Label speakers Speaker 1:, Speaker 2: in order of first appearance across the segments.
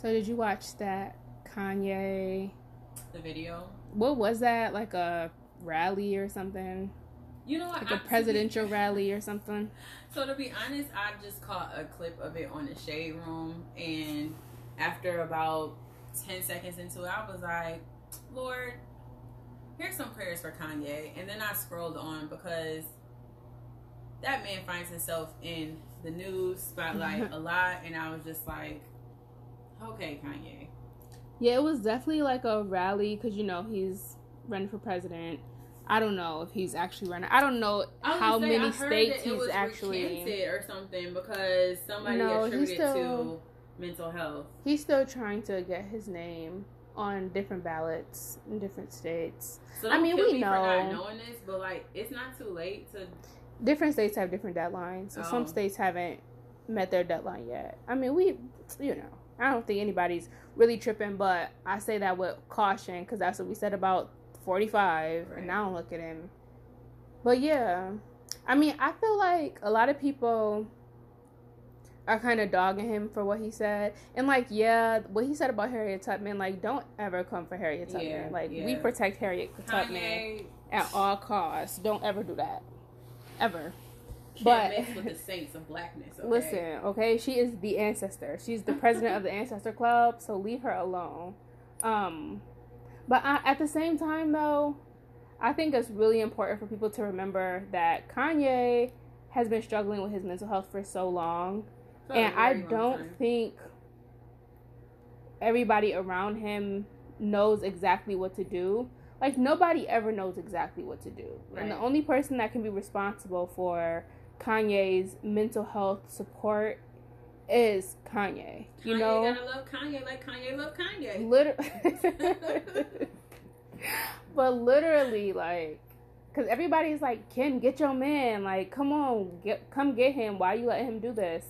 Speaker 1: So did you watch that Kanye?
Speaker 2: The video.
Speaker 1: What was that? Like a rally or something?
Speaker 2: You know what?
Speaker 1: Like a presidential be, rally or something.
Speaker 2: So to be honest, I just caught a clip of it on the shade room, and after about ten seconds into it, I was like, Lord, here's some prayers for Kanye. And then I scrolled on because that man finds himself in the news spotlight a lot, and I was just like, okay, Kanye.
Speaker 1: Yeah, it was definitely like a rally because you know he's running for president. I don't know if he's actually running. I don't know how say, many states he's actually
Speaker 2: or something because somebody no, attributed still, to mental health.
Speaker 1: He's still trying to get his name on different ballots in different states.
Speaker 2: So I mean, we know knowing this, but like it's not too late to.
Speaker 1: Different states have different deadlines. So oh. some states haven't met their deadline yet. I mean, we, you know, I don't think anybody's really tripping, but I say that with caution because that's what we said about 45, right. and now look at him. But yeah, I mean, I feel like a lot of people are kind of dogging him for what he said. And like, yeah, what he said about Harriet Tubman, like, don't ever come for Harriet Tubman. Yeah, like, yeah. we protect Harriet Kanye. Tubman at all costs. Don't ever do that. Ever
Speaker 2: but mix with the saints of blackness. Okay?
Speaker 1: Listen, okay, she is the ancestor. She's the president of the ancestor club, so leave her alone. Um, but I, at the same time, though, I think it's really important for people to remember that Kanye has been struggling with his mental health for so long, and I don't think everybody around him knows exactly what to do. Like nobody ever knows exactly what to do, right. and the only person that can be responsible for Kanye's mental health support is Kanye.
Speaker 2: You Kanye know, gotta love Kanye like Kanye love Kanye.
Speaker 1: Literally, but literally, like, cause everybody's like, "Ken, get your man. Like, come on, get come get him. Why you let him do this?"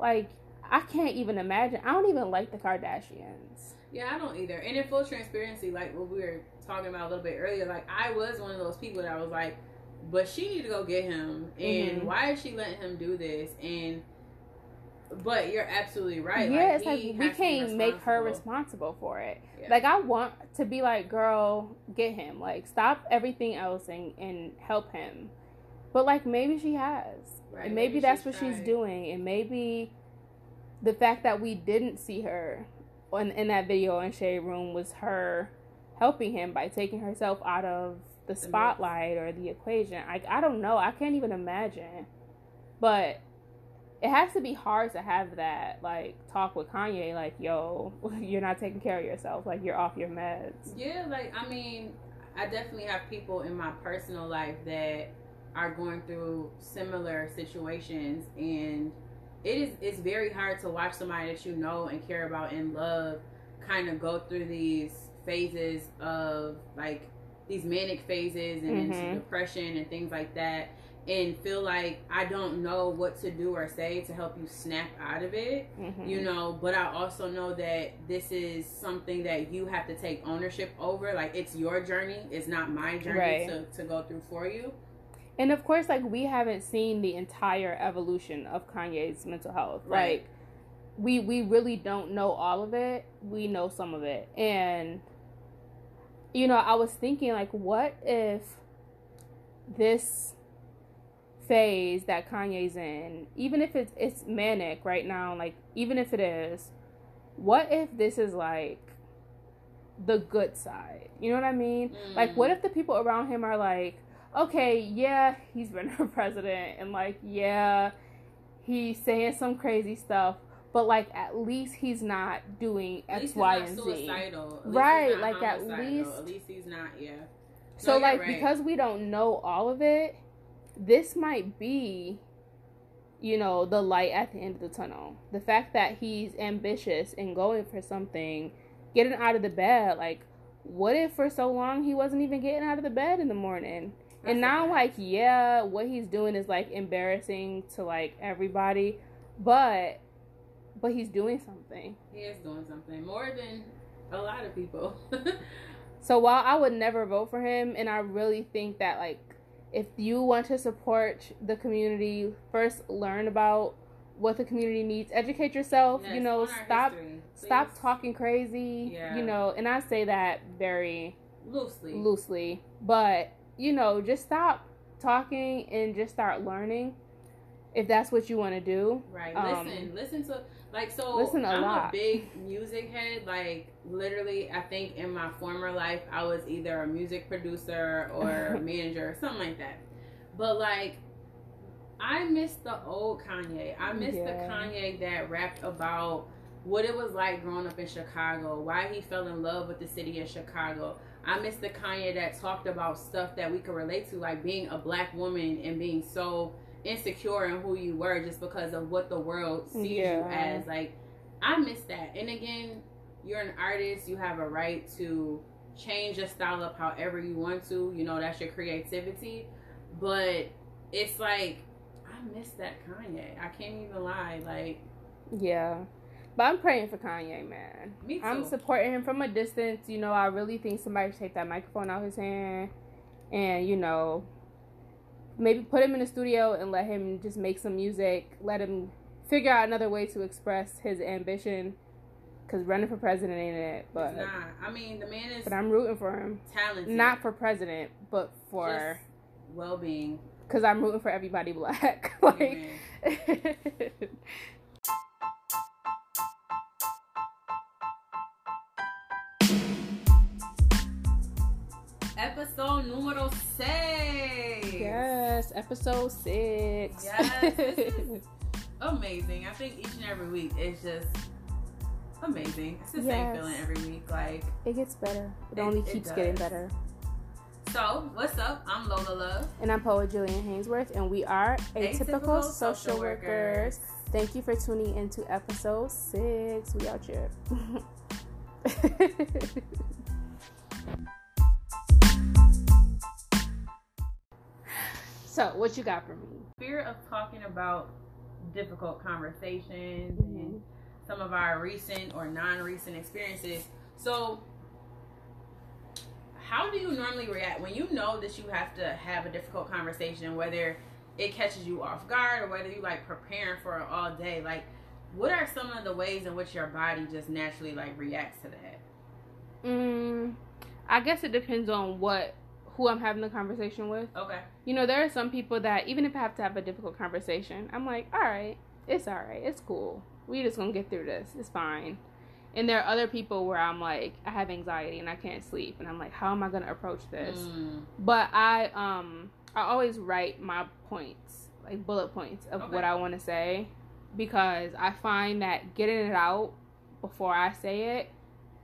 Speaker 1: Like, I can't even imagine. I don't even like the Kardashians.
Speaker 2: Yeah, I don't either. And in full transparency, like what we were talking about a little bit earlier, like I was one of those people that was like but she need to go get him. And mm-hmm. why is she letting him do this? And but you're absolutely right.
Speaker 1: Yeah, like, it's like we can't make her responsible for it. Yeah. Like I want to be like, girl, get him. Like stop everything else and and help him. But like maybe she has. Right. And maybe, maybe that's what tried. she's doing. And maybe the fact that we didn't see her in, in that video in Shade Room was her helping him by taking herself out of the spotlight or the equation. I I don't know. I can't even imagine. But it has to be hard to have that like talk with Kanye like, "Yo, you're not taking care of yourself. Like you're off your meds."
Speaker 2: Yeah, like I mean, I definitely have people in my personal life that are going through similar situations and it is it's very hard to watch somebody that you know and care about and love kind of go through these phases of like these manic phases and mm-hmm. depression and things like that and feel like I don't know what to do or say to help you snap out of it, mm-hmm. you know. But I also know that this is something that you have to take ownership over. Like it's your journey, it's not my journey right. to, to go through for you.
Speaker 1: And of course, like we haven't seen the entire evolution of Kanye's mental health. Right. Like we we really don't know all of it. We know some of it, and you know, I was thinking like, what if this phase that Kanye's in, even if it's it's manic right now, like even if it is, what if this is like the good side? You know what I mean? Mm. Like, what if the people around him are like, okay, yeah, he's been a president, and like, yeah, he's saying some crazy stuff, but like at least he's not doing X, Y, and Z. Right, like at least
Speaker 2: at least he's not. Yeah.
Speaker 1: So no, like right. because we don't know all of it, this might be, you know, the light at the end of the tunnel. The fact that he's ambitious and going for something, getting out of the bed. Like, what if for so long he wasn't even getting out of the bed in the morning? And now, like, yeah, what he's doing is like embarrassing to like everybody, but but he's doing something.
Speaker 2: He is doing something more than a lot of people.
Speaker 1: So while I would never vote for him, and I really think that like if you want to support the community, first learn about what the community needs. Educate yourself.
Speaker 2: Yes,
Speaker 1: you know, stop
Speaker 2: history,
Speaker 1: stop talking crazy.
Speaker 2: Yeah.
Speaker 1: You know, and I say that very
Speaker 2: loosely.
Speaker 1: loosely, but you know, just stop talking and just start learning. If that's what you want to do,
Speaker 2: Right.
Speaker 1: Um,
Speaker 2: listen. Listen to like so.
Speaker 1: listen a
Speaker 2: I'm
Speaker 1: lot.
Speaker 2: a big music head. Like literally, I think in my former life, I was either a music producer or manager or something like that. But like, I miss the old Kanye. I miss the Kanye that rapped about what it was like growing up in Chicago, why he fell in love with the city of Chicago. I miss the Kanye that talked about stuff that we could relate to, like being a black woman and being so insecure in who you were just because of what the world sees you as. Like, I miss that. And again, you're an artist, you have a right to change your style up however you want to. You know, that's your creativity. But it's like, I miss that Kanye. I can't even lie. Like,
Speaker 1: yeah. But I'm praying for Kanye, man.
Speaker 2: me too.
Speaker 1: I'm supporting him from a distance. You know, I really think somebody should take that microphone out his hand and, you know, maybe put him in the studio and let him just make some music. Let him figure out another way to express his ambition. Because running for president ain't it. But,
Speaker 2: it's not. I mean, the man is
Speaker 1: but I'm rooting for him.
Speaker 2: talented.
Speaker 1: Not for president, but for.
Speaker 2: well being.
Speaker 1: Because I'm rooting for everybody black. like.
Speaker 2: Episode numero seis.
Speaker 1: yes, episode six.
Speaker 2: Yes, this is- Amazing. I think each and every week is just amazing. It's the same feeling every week. Like,
Speaker 1: It gets better. It,
Speaker 2: It-
Speaker 1: only
Speaker 2: it
Speaker 1: keeps getting better.
Speaker 2: so what's up? I'm Lola Love.
Speaker 1: And I'm Poet Julian Hainsworth, and we are Atypical, Social, Workers. Thank you for tuning into episode six. We out here. so, what you got for me?
Speaker 2: Fear of talking about difficult conversations
Speaker 1: Mm-hmm.
Speaker 2: and some of our recent or non-recent experiences. So, how do you normally react when you know that you have to have a difficult conversation, whether it catches you off guard or whether you like preparing for it all day? Like, what are some of the ways in which your body just naturally like reacts to that?
Speaker 1: Mm, I guess it depends on what who I'm having the conversation with.
Speaker 2: Okay.
Speaker 1: You know, there are some people that even if I have to have a difficult conversation, I'm like, all right, it's all right, it's cool. We just gonna get through this. It's fine. And there are other people where I'm like, I have anxiety and I can't sleep, and I'm like, how am I gonna approach this?
Speaker 2: Mm,
Speaker 1: But I um I always write my points, like bullet points of
Speaker 2: Okay.
Speaker 1: what I want to say, because I find that getting it out before I say it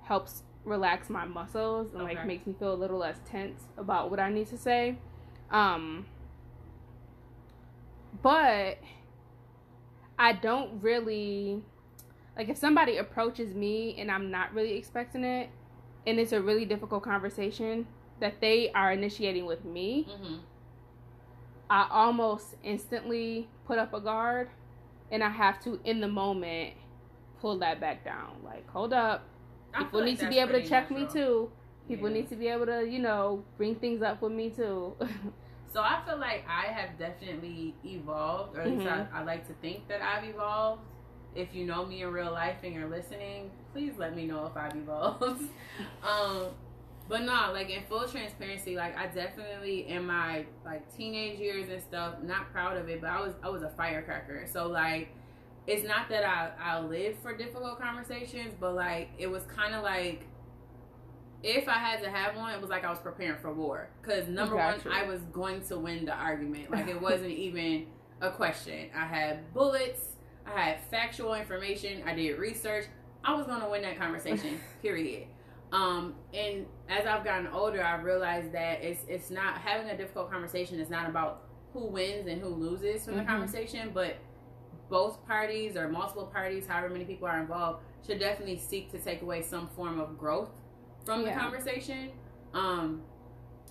Speaker 1: helps relax my muscles and like makes me feel a little less tense about what I need to say. Um but I don't really like if somebody approaches me and I'm not really expecting it and it's a really difficult conversation that they are initiating with me,
Speaker 2: hmm
Speaker 1: I almost instantly put up a guard and I have to in the moment pull that back down. Like, hold up. People
Speaker 2: like
Speaker 1: need to be able to check me too. People
Speaker 2: Yeah.
Speaker 1: need to be able to, you know, bring things up with me too.
Speaker 2: So I feel like I have definitely evolved, or at least
Speaker 1: Mhm.
Speaker 2: I, I like to think that I've evolved. If you know me in real life and you're listening, please let me know if I've evolved. um, but no, like in full transparency, like I definitely in my like teenage years and stuff, not proud of it, but I was I was a firecracker. So like it's not that I I live for difficult conversations, but like it was kind of like if I had to have one, it was like I was preparing for war. Because number
Speaker 1: Gotcha.
Speaker 2: one, I was going to win the argument. Like it wasn't even a question. I had bullets. I had factual information. I did research. I was going to win that conversation. period. Um, and as I've gotten older, I've realized that it's it's not having a difficult conversation. is not about who wins and who loses from the
Speaker 1: Mhm.
Speaker 2: conversation, but both parties or multiple parties, however many people are involved, should definitely seek to take away some form of growth from the
Speaker 1: Yeah.
Speaker 2: conversation. Um,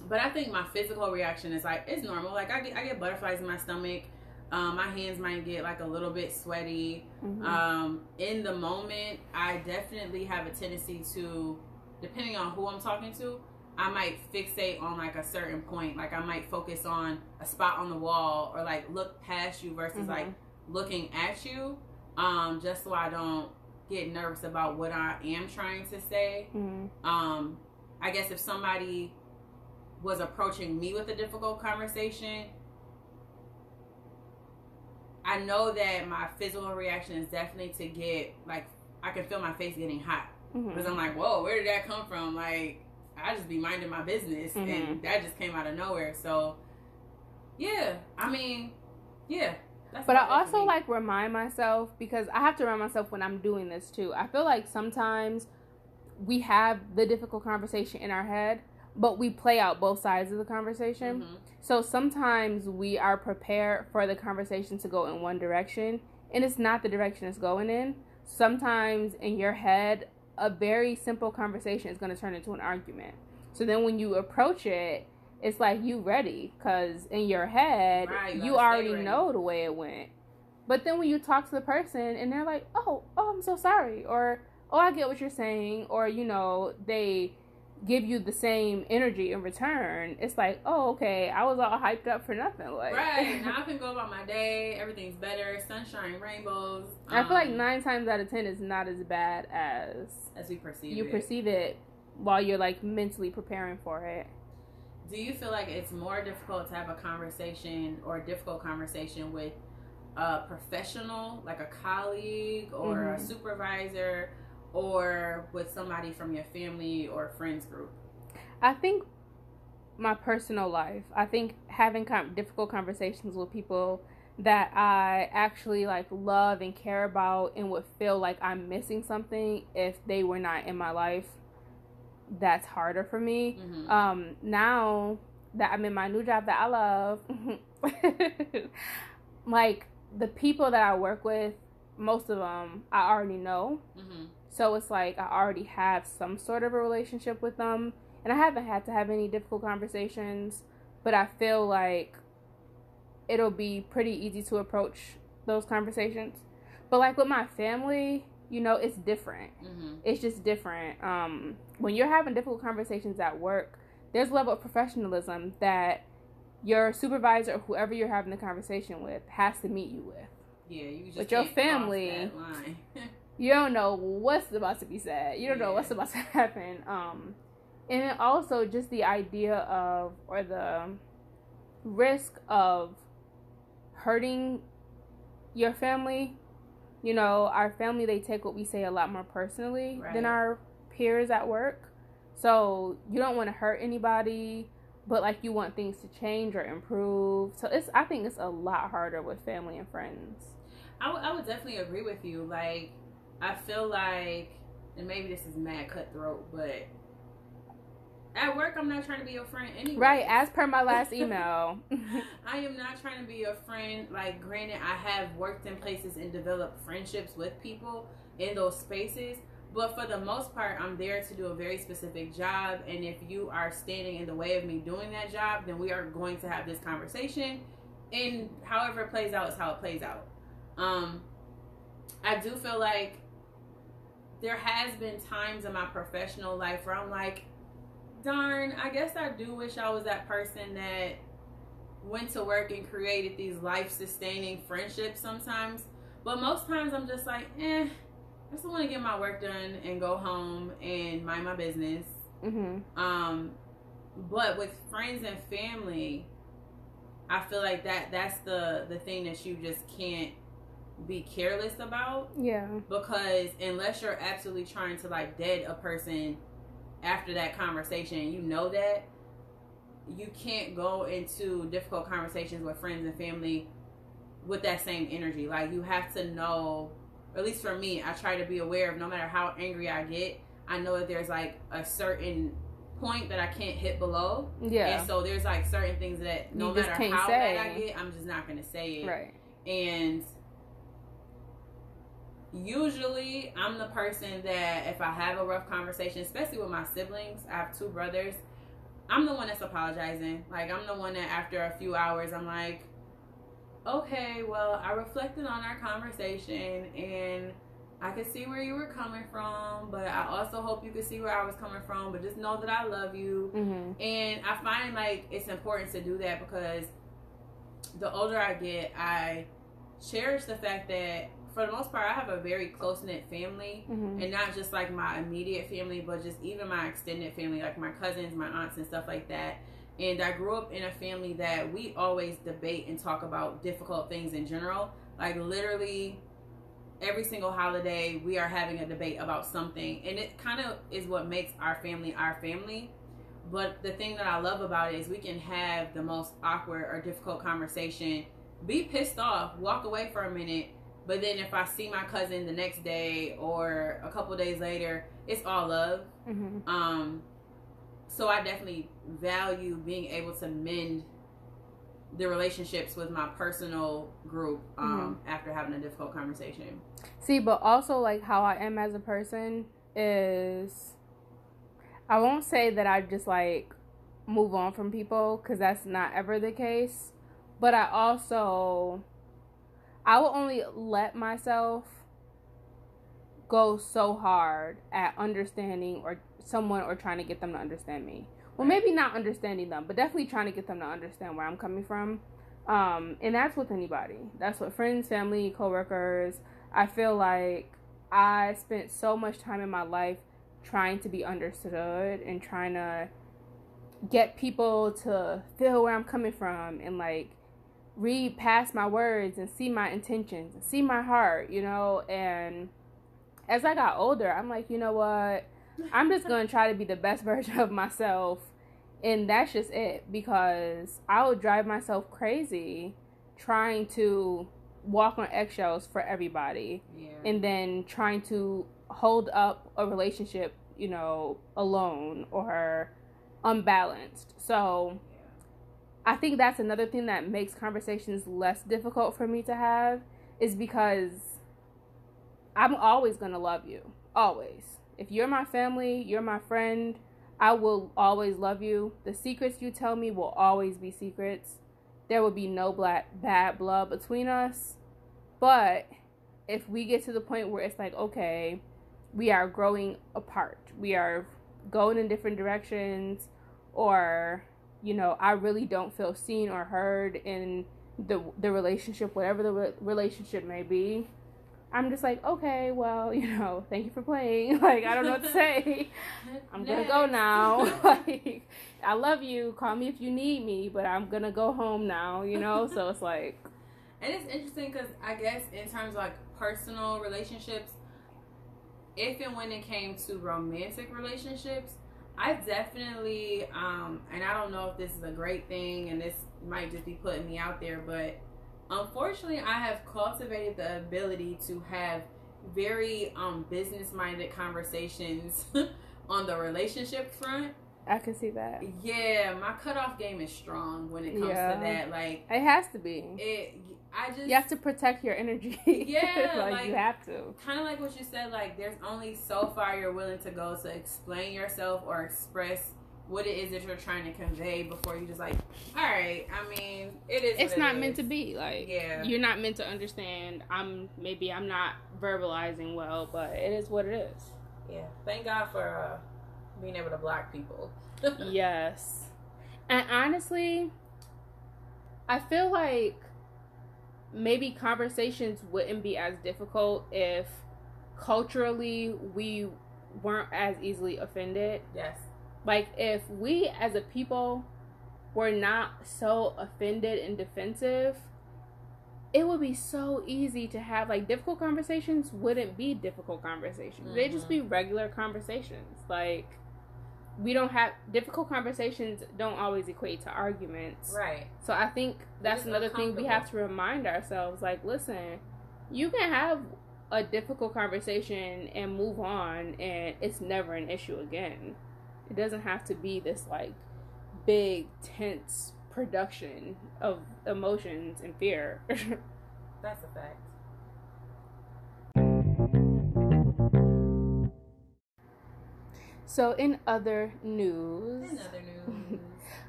Speaker 2: but I think my physical reaction is like it's normal. Like I get I get butterflies in my stomach. Um, my hands might get like a little bit sweaty.
Speaker 1: Mhm.
Speaker 2: Um, in the moment, I definitely have a tendency to, depending on who I'm talking to, I might fixate on like a certain point. Like I might focus on a spot on the wall or like look past you versus mm-hmm. like looking at you. Um, just so I don't get nervous about what I am trying to say. Mm-hmm. Um, I guess if somebody was approaching me with a difficult conversation, I know that my physical reaction is definitely to get like I can feel my face getting hot mm-hmm. because I'm like, whoa, where did that come from? Like I just be minding my business, mm-hmm. and that just came out of nowhere. So yeah, I mean, yeah.
Speaker 1: But I also like remind myself because I have to remind myself when I'm doing this too. I feel like sometimes we have the difficult conversation in our head, but we play out both sides of the conversation. Mm-hmm. So sometimes we are prepared for the conversation to go in one direction, and it's not the direction it's going in. Sometimes in your head, a very simple conversation is going to turn into an argument. So then when you approach it, it's like you ready because in your head right, you, already know the way it went. But then when you talk to the person and they're like, "Oh, oh, I'm so sorry," or "Oh, I get what you're saying," or you know, they give you the same energy in return, it's like, oh, okay, I was all hyped up for nothing. Like,
Speaker 2: right now I can go about my day. Everything's better. Sunshine, rainbows.
Speaker 1: Um, I feel like um, nine times out of ten is not as bad as
Speaker 2: as we perceive.
Speaker 1: You
Speaker 2: it.
Speaker 1: perceive it while you're like mentally preparing for it.
Speaker 2: Do you feel like it's more difficult to have a conversation or a difficult conversation with a professional, like a colleague or mm-hmm. a supervisor? or with somebody from your family or friends group?
Speaker 1: I think my personal life. I think having difficult conversations with people that I actually like love and care about and would feel like I'm missing something if they were not in my life. That's harder for me. Mm-hmm. Um, now that I'm in my new job that I love, like the people that I work with, most of them I already know. Mm-hmm. So it's like I already have some sort of a relationship with them. And I haven't had to have any difficult conversations, but I feel like it'll be pretty easy to approach those conversations. But like with my family, you know, it's different. Mm-hmm. It's just different. Um, when you're having difficult conversations at work, there's a level of professionalism that your supervisor or whoever you're having the conversation with has to meet you with.
Speaker 2: Yeah, you just
Speaker 1: with your family. you don't know what's about to be said. You don't yeah. know what's about to happen. Um, and then also just the idea of or the risk of hurting your family. You know, our family they take what we say a lot more personally right. than our peers at work. So you don't want to hurt anybody, but like you want things to change or improve. So it's I think it's a lot harder with family and friends.
Speaker 2: I, w- I would definitely agree with you. Like I feel like, and maybe this is mad cutthroat, but at work, I'm not trying to be your friend anyway.
Speaker 1: Right, as per my last email.
Speaker 2: I am not trying to be your friend. Like, granted, I have worked in places and developed friendships with people in those spaces. But for the most part, I'm there to do a very specific job. And if you are standing in the way of me doing that job, then we are going to have this conversation. And however it plays out is how it plays out. Um, I do feel like there has been times in my professional life where I'm like, darn, I guess I do wish I was that person that went to work and created these life sustaining friendships sometimes. But most times I'm just like, eh, I just want to get my work done and go home and mind my business. Mm-hmm. Um, but with friends and family, I feel like that that's the the thing that you just can't be careless about.
Speaker 1: Yeah.
Speaker 2: Because unless you're absolutely trying to like dead a person after that conversation, you know that you can't go into difficult conversations with friends and family with that same energy. Like you have to know, at least for me, I try to be aware of no matter how angry I get, I know that there's like a certain point that I can't hit below. Yeah. And so there's like certain things that no matter how say. bad I get, I'm just not gonna say it.
Speaker 1: Right.
Speaker 2: And usually I'm the person that if I have a rough conversation, especially with my siblings, I have two brothers. I'm the one that's apologizing. Like I'm the one that after a few hours I'm like, okay, well, I reflected on our conversation and I could see where you were coming from, but I also hope you could see where I was coming from. But just know that I love you.
Speaker 1: Mm-hmm.
Speaker 2: And I find like it's important to do that because the older I get, I cherish the fact that for the most part, I have a very close knit family,
Speaker 1: Mm-hmm.
Speaker 2: and not just like my immediate family, but just even my extended family, like my cousins, my aunts, and stuff like that. And I grew up in a family that we always debate and talk about difficult things in general. Like literally every single holiday, we are having a debate about something, and it kind of is what makes our family our family. But the thing that I love about it is we can have the most awkward or difficult conversation, be pissed off, walk away for a minute, but then if I see my cousin the next day or a couple days later, it's all love.
Speaker 1: Mm-hmm.
Speaker 2: Um, so I definitely value being able to mend the relationships with my personal group um, after having a difficult conversation.
Speaker 1: See, but also like how I am as a person is I won't say that I just like move on from people cuz that's not ever the case, but I also I will only let myself go so hard at understanding or someone or trying to get them to understand me. Well, maybe not understanding them, but definitely trying to get them to understand where I'm coming from. Um, and that's with anybody. That's with friends, family, coworkers. I feel like I spent so much time in my life trying to be understood and trying to get people to feel where I'm coming from and like read past my words and see my intentions see my heart, you know. And as I got older, I'm like, you know what? I'm just going to try to be the best version of myself. And that's just it because I would drive myself crazy trying to walk on eggshells for everybody
Speaker 2: Yeah.
Speaker 1: and then trying to hold up a relationship, you know, alone or unbalanced. So I think that's another thing that makes conversations less difficult for me to have is because I'm always going to love you. Always. If you're my family, you're my friend, I will always love you. The secrets you tell me will always be secrets. There will be no black bad blood between us. But if we get to the point where it's like, okay, we are growing apart. We are going in different directions or you know, I really don't feel seen or heard in the the relationship, whatever the re- relationship may be. I'm just like, okay, well, you know, thank you for playing. Like, I don't know what to say. I'm gonna go now. like, I love you. Call me if you need me, but I'm gonna go home now. You know, so it's like,
Speaker 2: And it's interesting because I guess in terms of like personal relationships, if and when it came to romantic relationships, I definitely, um, and I don't know if this is a great thing and this might just be putting me out there, but unfortunately, I have cultivated the ability to have very um, business minded conversations on the relationship front.
Speaker 1: I can see that.
Speaker 2: Yeah, my cutoff game is strong when it comes
Speaker 1: Yeah.
Speaker 2: to that. Like,
Speaker 1: It has to be.
Speaker 2: it, I just.
Speaker 1: You have to protect your energy.
Speaker 2: Yeah,
Speaker 1: like,
Speaker 2: like-
Speaker 1: you have to.
Speaker 2: kind of like what you said like there's only so far you're willing to go to explain yourself or express what it is that you're trying to convey before you just like all right i mean it is
Speaker 1: It's
Speaker 2: it
Speaker 1: not meant to be. Like,
Speaker 2: Yeah.
Speaker 1: you're not meant to understand. I'm maybe I'm not verbalizing well, but it is what it is.
Speaker 2: yeah thank god for uh being able to block people
Speaker 1: yes. And honestly, I feel like maybe conversations wouldn't be as difficult if culturally we weren't as easily offended.
Speaker 2: yes
Speaker 1: Like, if we as a people were not so offended and defensive, it would be so easy to have like difficult conversations wouldn't be difficult conversations. They'd just mm-hmm. be regular conversations. Like, we don't have difficult conversations, don't always equate to arguments.
Speaker 2: right
Speaker 1: So I think that's another thing we have to remind ourselves. Like, listen, you can have a difficult conversation and move on, and it's never an issue again. It doesn't have to be this like big, tense production of emotions and fear.
Speaker 2: that's a fact
Speaker 1: so, in other news,
Speaker 2: in other news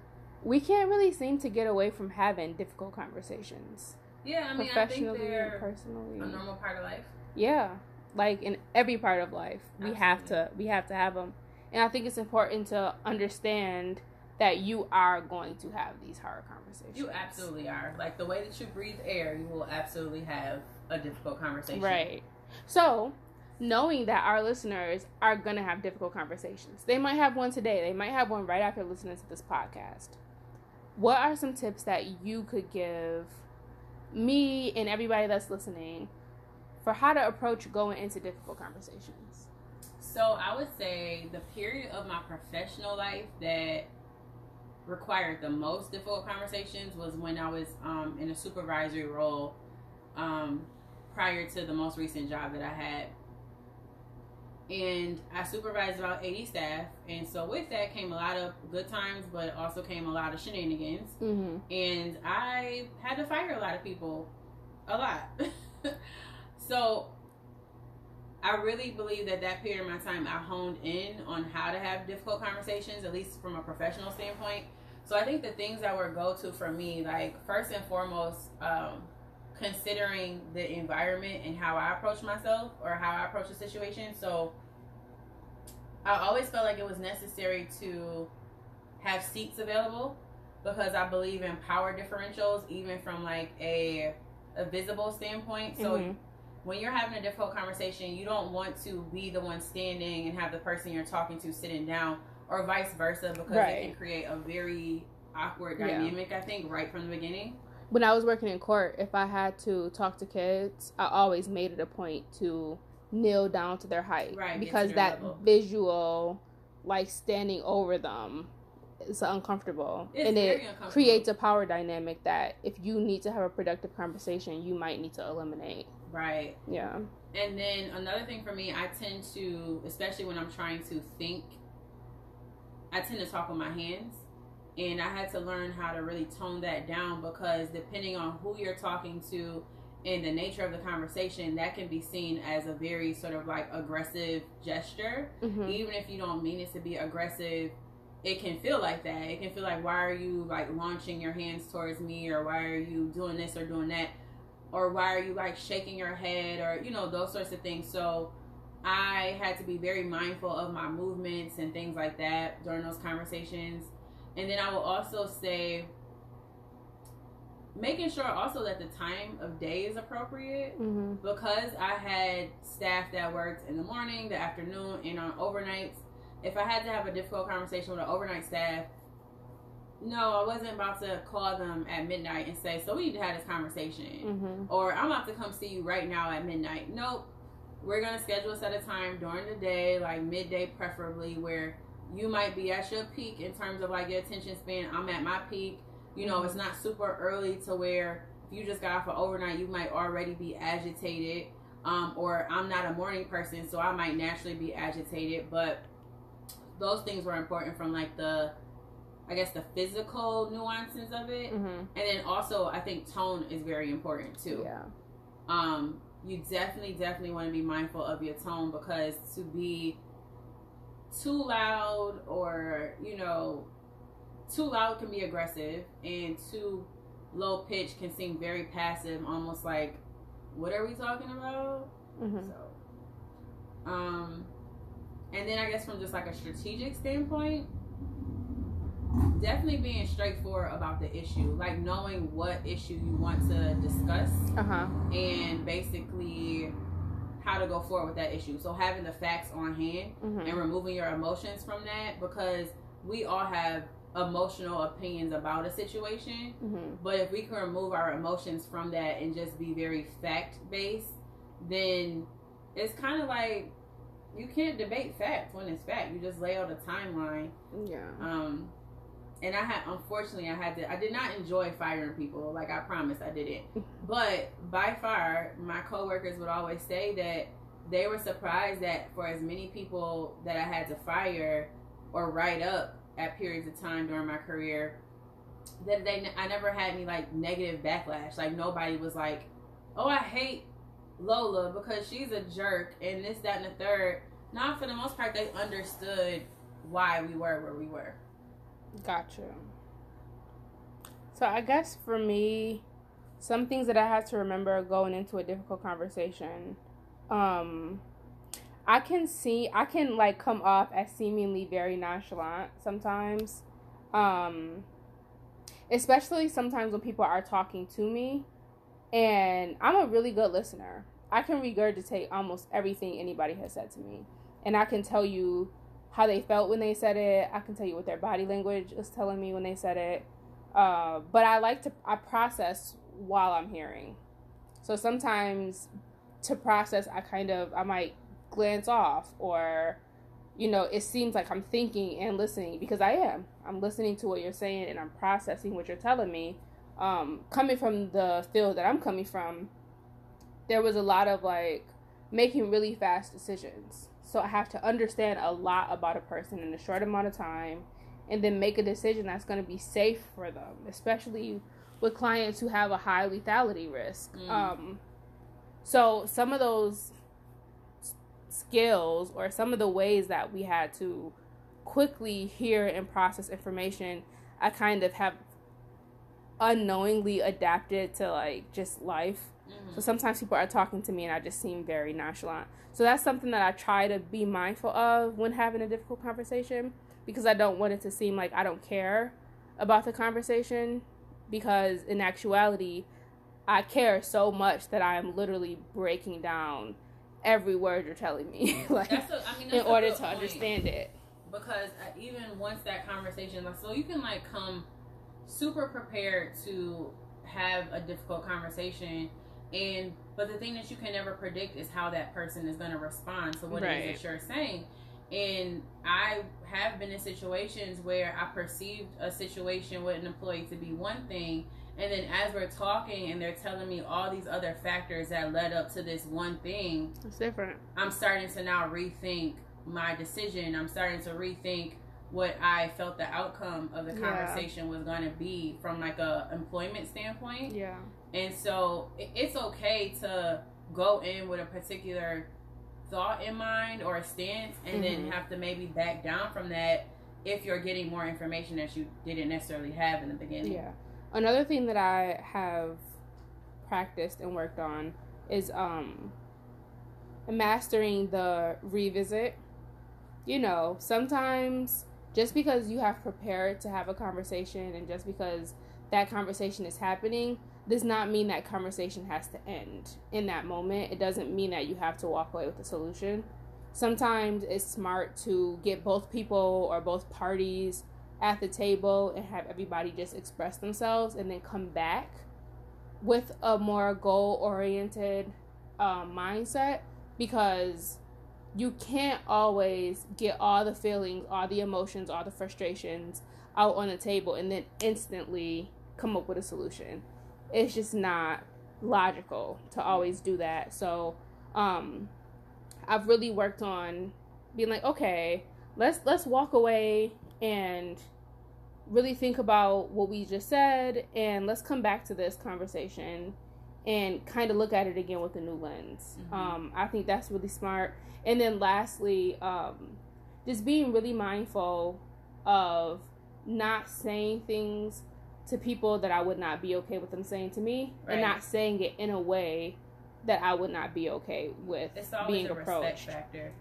Speaker 1: we can't really seem to get away from having difficult conversations,
Speaker 2: yeah i mean i think
Speaker 1: professionally and personally.
Speaker 2: a normal part of life
Speaker 1: Yeah, like in every part of life. We have to we have to have them. And I think it's important to understand that you are going to have these hard conversations.
Speaker 2: You absolutely are. Like the way that you breathe air, you will absolutely have a difficult conversation.
Speaker 1: Right. So, knowing that our listeners are going to have difficult conversations, they might have one today, they might have one right after listening to this podcast. What are some tips that you could give me and everybody that's listening for how to approach going into difficult conversations?
Speaker 2: So, I would say the period of my professional life that required the most difficult conversations was when I was um, in a supervisory role um, prior to the most recent job that I had. And I supervised about 80 staff. And so with that came a lot of good times, but also came a lot of shenanigans. Mm-hmm. And I had to fire a lot of people. A lot. so I really believe that that period of my time, I honed in on how to have difficult conversations, at least from a professional standpoint. So I think the things that were go to for me, like first and foremost, um, considering the environment and how I approach myself or how I approach a situation. So I always felt like it was necessary to have seats available because I believe in power differentials, even from like a a visible standpoint. So mm-hmm. when you're having a difficult conversation, you don't want to be the one standing and have the person you're talking to sitting down or vice versa because right. it can create a very awkward dynamic. Yeah. I think right from the beginning.
Speaker 1: When I was working in court, if I had to talk to kids, I always made it a point to kneel down to their height, right? Because that level. visual, like standing over them, is uncomfortable,
Speaker 2: it's
Speaker 1: and it
Speaker 2: uncomfortable.
Speaker 1: creates a power dynamic that if you need to have a productive conversation, you might need to eliminate.
Speaker 2: Right.
Speaker 1: Yeah.
Speaker 2: And then another thing for me, I tend to, especially when I'm trying to think I tend to talk with my hands. And I had to learn how to really tone that down because depending on who you're talking to and the nature of the conversation, that can be seen as a very sort of like aggressive gesture. Mm-hmm. Even if you don't mean it to be aggressive, it can feel like that. It can feel like, why are you like launching your hands towards me, or why are you doing this or doing that, or why are you like shaking your head, or you know, those sorts of things. So, I had to be very mindful of my movements and things like that during those conversations. And then I will also say, making sure also that the time of day is appropriate mm-hmm. because I had staff that worked in the morning, the afternoon, and on overnights. If I had to have a difficult conversation with an overnight staff, no, I wasn't about to call them at midnight and say, "So we need to have this conversation," mm-hmm. or "I'm about to come see you right now at midnight." Nope, we're gonna schedule a set of time during the day, like midday preferably, where you might be at your peak in terms of like your attention span. I'm at my peak. You know, it's not super early to where if you just got off of overnight, you might already be agitated. Um, or I'm not a morning person, so I might naturally be agitated. But those things were important from like the, I guess the physical nuances of it, mm-hmm. and then also I think tone is very important too.
Speaker 1: Yeah.
Speaker 2: Um, you definitely, definitely want to be mindful of your tone because to be too loud or, you know, too loud can be aggressive and too low pitch can seem very passive, almost like, what are we talking about? Mm-hmm. So, um, and then I guess from just like a strategic standpoint, definitely being straightforward about the issue, like knowing what issue you want to discuss, uh-huh. and basically how to go forward with that issue. So having the facts on hand mm-hmm. and removing your emotions from that, because we all have emotional opinions about a situation, mm-hmm. but if we can remove our emotions from that and just be very fact based, then it's kind of like you can't debate facts when it's fact. You just lay out a timeline.
Speaker 1: Yeah.
Speaker 2: Um, and I had unfortunately I had to I did not enjoy firing people. Like I promised I didn't. But by far my coworkers would always say that they were surprised that for as many people that I had to fire or write up at periods of time during my career that they I never had any like negative backlash. Like nobody was like oh I hate Lola because she's a jerk and this that and the third. Not for the most part they understood why we were where we were
Speaker 1: Gotcha. So I guess for me, some things that I had to remember going into a difficult conversation um I can see I can like come off as seemingly very nonchalant sometimes. Um especially sometimes when people are talking to me and I'm a really good listener. I can regurgitate almost everything anybody has said to me. And I can tell you how they felt when they said it. I can tell you what their body language is telling me when they said it. Uh, but I like to I process while I'm hearing. So sometimes to process, I kind of I might glance off or you know it seems like I'm thinking and listening because I am. I'm listening to what you're saying and I'm processing what you're telling me. Um, coming from the field that I'm coming from, there was a lot of like making really fast decisions so I have to understand a lot about a person in a short amount of time and then make a decision that's going to be safe for them, especially with clients who have a high lethality risk. Mm. Um, so some of those skills or some of the ways that we had to quickly hear and process information, I kind of have unknowingly adapted to like just life. Mm-hmm. So sometimes people are talking to me and I just seem very nonchalant. So that's something that I try to be mindful of when having a difficult conversation because I don't want it to seem like I don't care about the conversation because in actuality I care so much that I am literally breaking down every word you're telling me like a, I mean, in order to point. understand it
Speaker 2: because uh, even once that conversation like, so you can like come super prepared to have a difficult conversation and but the thing that you can never predict is how that person is going to respond to what right. it is that you're saying. And I have been in situations where I perceived a situation with an employee to be one thing, and then as we're talking and they're telling me all these other factors that led up to this one thing,
Speaker 1: it's different.
Speaker 2: I'm starting to now rethink my decision. I'm starting to rethink what I felt the outcome of the conversation yeah. was going to be from like a employment standpoint.
Speaker 1: Yeah.
Speaker 2: And so it's okay to go in with a particular thought in mind or a stance and mm-hmm. then have to maybe back down from that if you're getting more information that you didn't necessarily have in the beginning.
Speaker 1: Yeah. Another thing that I have practiced and worked on is um mastering the revisit. You know, sometimes just because you have prepared to have a conversation and just because that conversation is happening does not mean that conversation has to end in that moment. It doesn't mean that you have to walk away with a solution. Sometimes it's smart to get both people or both parties at the table and have everybody just express themselves and then come back with a more goal oriented um, mindset because you can't always get all the feelings, all the emotions, all the frustrations out on the table and then instantly come up with a solution it's just not logical to always do that. So, um, I've really worked on being like, okay, let's let's walk away and really think about what we just said and let's come back to this conversation and kind of look at it again with a new lens. Mm-hmm. Um, I think that's really smart. And then lastly, um, just being really mindful of not saying things to people that I would not be okay with them saying to me, right. and not saying it in a way that I would not be okay with being approached.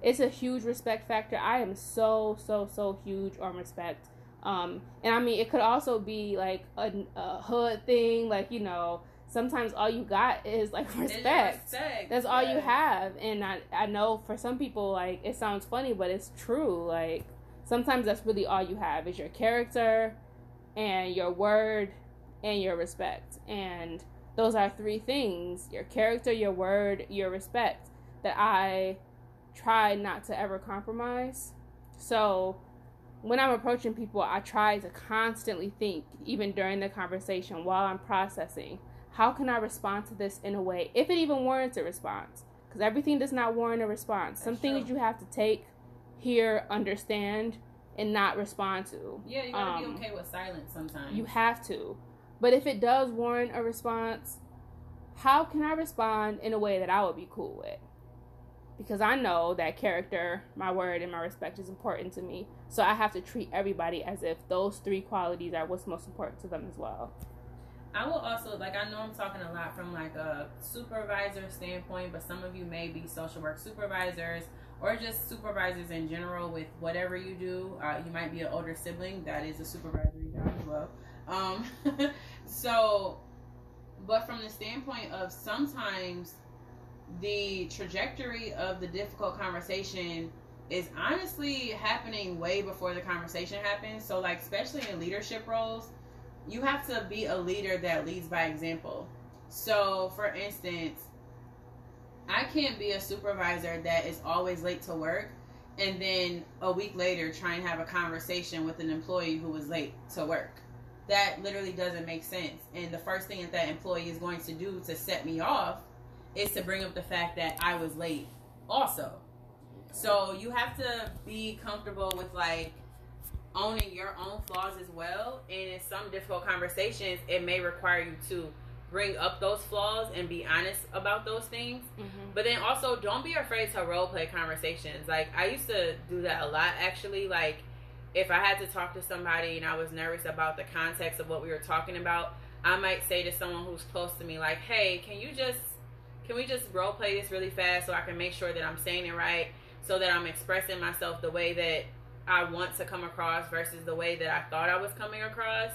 Speaker 1: It's a huge respect factor. I am so so so huge on respect. Um, and I mean, it could also be like a, a hood thing, like you know, sometimes all you got is like respect. respect. That's all you have. And I I know for some people like it sounds funny, but it's true. Like sometimes that's really all you have is your character and your word and your respect. And those are three things your character, your word, your respect that I try not to ever compromise. So when I'm approaching people, I try to constantly think, even during the conversation while I'm processing, how can I respond to this in a way, if it even warrants a response? Because everything does not warrant a response. Some That's things true. you have to take, hear, understand, and not respond
Speaker 2: to. Yeah, you gotta um, be okay with silence sometimes.
Speaker 1: You have to. But if it does warrant a response, how can I respond in a way that I would be cool with? Because I know that character, my word, and my respect is important to me. So I have to treat everybody as if those three qualities are what's most important to them as well.
Speaker 2: I will also like I know I'm talking a lot from like a supervisor standpoint, but some of you may be social work supervisors or just supervisors in general with whatever you do. Uh, you might be an older sibling that is a supervisory job as well. Um, so, but from the standpoint of sometimes the trajectory of the difficult conversation is honestly happening way before the conversation happens. So, like, especially in leadership roles, you have to be a leader that leads by example. So, for instance, I can't be a supervisor that is always late to work and then a week later try and have a conversation with an employee who was late to work. That literally doesn't make sense. And the first thing that that employee is going to do to set me off is to bring up the fact that I was late also. So you have to be comfortable with like owning your own flaws as well. And in some difficult conversations, it may require you to bring up those flaws and be honest about those things. Mm-hmm. But then also don't be afraid to role play conversations. Like I used to do that a lot actually. Like if I had to talk to somebody and I was nervous about the context of what we were talking about, I might say to someone who's close to me, like, hey, can you just can we just role play this really fast so I can make sure that I'm saying it right, so that I'm expressing myself the way that I want to come across versus the way that I thought I was coming across.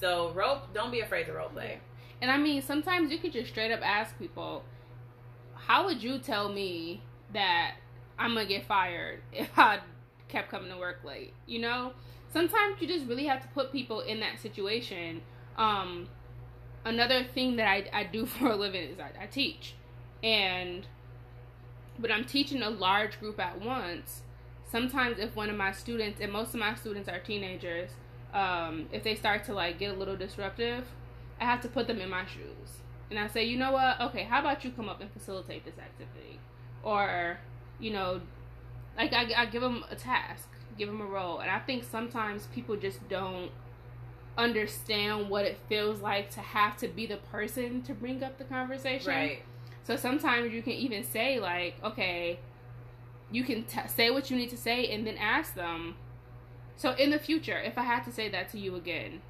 Speaker 2: So role don't be afraid to role play.
Speaker 1: And I mean, sometimes you could just straight up ask people, how would you tell me that I'm gonna get fired if I kept coming to work late? You know, sometimes you just really have to put people in that situation. Um, another thing that I, I do for a living is I, I teach, and but I'm teaching a large group at once. Sometimes if one of my students, and most of my students are teenagers, um, if they start to like get a little disruptive, I have to put them in my shoes. And I say, you know what? Okay, how about you come up and facilitate this activity? Or, you know, like I, I give them a task, give them a role. And I think sometimes people just don't understand what it feels like to have to be the person to bring up the conversation. Right. So sometimes you can even say, like, okay, you can t- say what you need to say and then ask them. So in the future, if I had to say that to you again,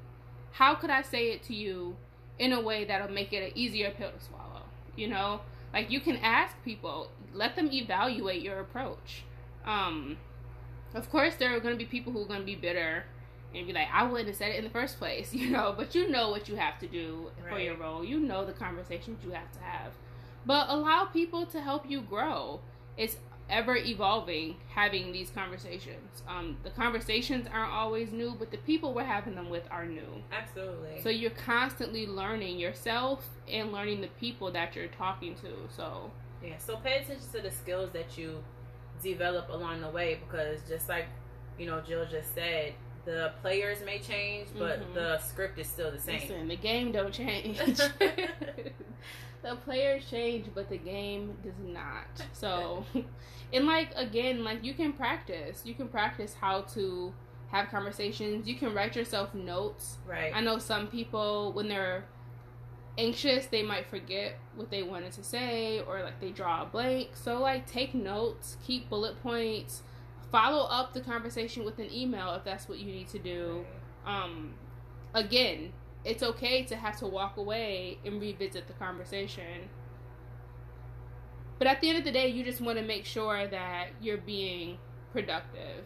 Speaker 1: how could I say it to you in a way that'll make it an easier pill to swallow? You know, like you can ask people, let them evaluate your approach. Um, of course, there are going to be people who are going to be bitter and be like, I wouldn't have said it in the first place, you know, but you know what you have to do right. for your role. You know the conversations you have to have. But allow people to help you grow. It's ever evolving having these conversations. Um, the conversations aren't always new, but the people we're having them with are new.
Speaker 2: Absolutely.
Speaker 1: So you're constantly learning yourself and learning the people that you're talking to. So
Speaker 2: yeah. So pay attention to the skills that you develop along the way because just like you know Jill just said, the players may change, but mm-hmm. the script is still the same.
Speaker 1: Listen, the game don't change. the players change, but the game does not. So, and like again, like you can practice. You can practice how to have conversations. You can write yourself notes.
Speaker 2: Right.
Speaker 1: I know some people when they're anxious, they might forget what they wanted to say or like they draw a blank. So like take notes, keep bullet points, follow up the conversation with an email if that's what you need to do. Um again, it's okay to have to walk away and revisit the conversation. But at the end of the day, you just want to make sure that you're being productive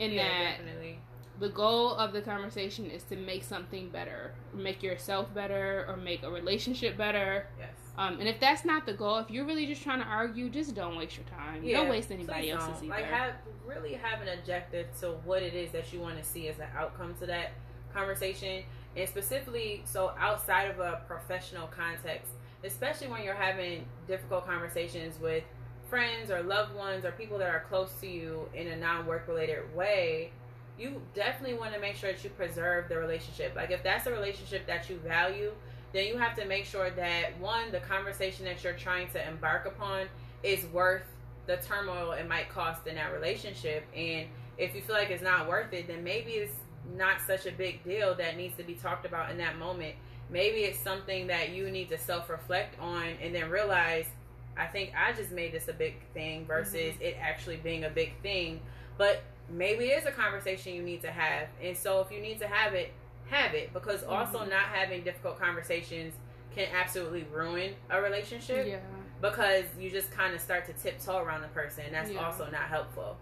Speaker 1: and yeah, that definitely. the goal of the conversation is to make something better, make yourself better, or make a relationship better.
Speaker 2: Yes.
Speaker 1: Um, and if that's not the goal, if you're really just trying to argue, just don't waste your time. Yeah, don't waste anybody else's either.
Speaker 2: Like have really have an objective to what it is that you want to see as an outcome to that conversation and specifically so outside of a professional context especially when you're having difficult conversations with friends or loved ones or people that are close to you in a non-work related way you definitely want to make sure that you preserve the relationship. Like if that's a relationship that you value then you have to make sure that one the conversation that you're trying to embark upon is worth the turmoil it might cost in that relationship. And if you feel like it's not worth it then maybe it's not such a big deal that needs to be talked about in that moment. Maybe it's something that you need to self reflect on and then realize, I think I just made this a big thing versus mm-hmm. it actually being a big thing. But maybe it is a conversation you need to have. And so if you need to have it, have it because also mm-hmm. not having difficult conversations can absolutely ruin a relationship.
Speaker 1: Yeah.
Speaker 2: Because you just kind of start to tiptoe around the person. That's yeah. also not helpful.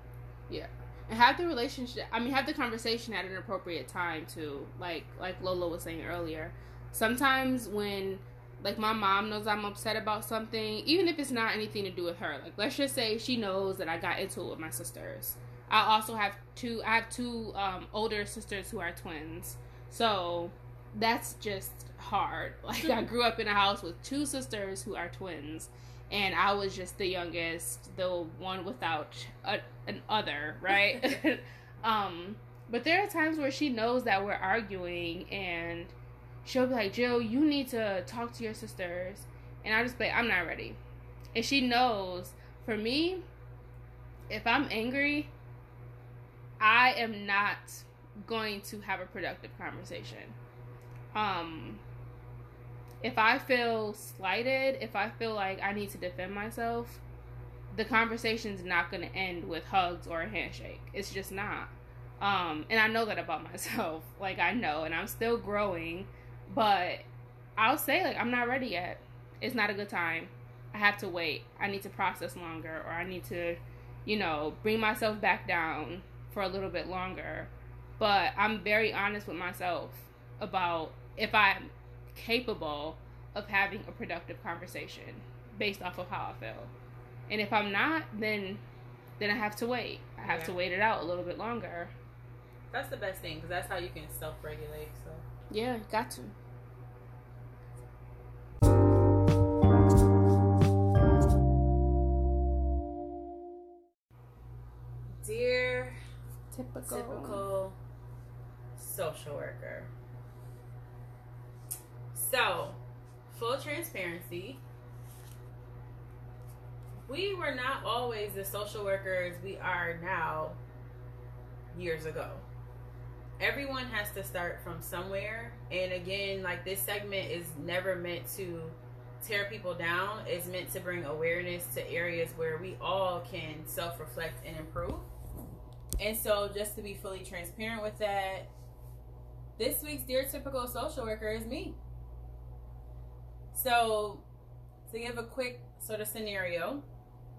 Speaker 1: Yeah. And have the relationship I mean have the conversation at an appropriate time too. Like like Lola was saying earlier. Sometimes when like my mom knows I'm upset about something, even if it's not anything to do with her. Like let's just say she knows that I got into it with my sisters. I also have two I have two um, older sisters who are twins. So that's just hard. Like I grew up in a house with two sisters who are twins and I was just the youngest, the one without a, an other, right? um but there are times where she knows that we're arguing and she'll be like, Jill, you need to talk to your sisters. And I just be like, I'm not ready. And she knows for me, if I'm angry, I am not going to have a productive conversation. Um, if I feel slighted, if I feel like I need to defend myself, the conversation's not going to end with hugs or a handshake. It's just not. Um, and I know that about myself. Like I know, and I'm still growing, but I'll say like I'm not ready yet. It's not a good time. I have to wait. I need to process longer, or I need to, you know, bring myself back down for a little bit longer. But I'm very honest with myself about if I'm capable of having a productive conversation based off of how I feel. And if I'm not, then then I have to wait. I have yeah. to wait it out a little bit longer.
Speaker 2: That's the best thing because that's how you can self-regulate. So
Speaker 1: yeah, got to.
Speaker 2: Dear
Speaker 1: typical.
Speaker 2: typical social worker. So, full transparency, we were not always the social workers we are now years ago. Everyone has to start from somewhere. And again, like this segment is never meant to tear people down, it's meant to bring awareness to areas where we all can self reflect and improve. And so, just to be fully transparent with that, this week's Dear Typical Social Worker is me. So, to give a quick sort of scenario,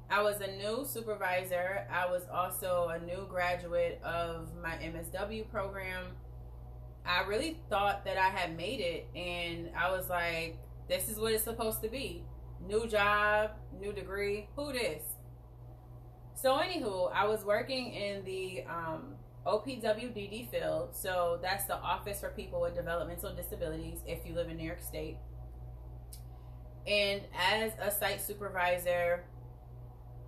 Speaker 2: I was a new supervisor. I was also a new graduate of my MSW program. I really thought that I had made it, and I was like, this is what it's supposed to be. New job, new degree. Who this? So, anywho, I was working in the um, OPWDD field. So, that's the Office for People with Developmental Disabilities if you live in New York State. And as a site supervisor,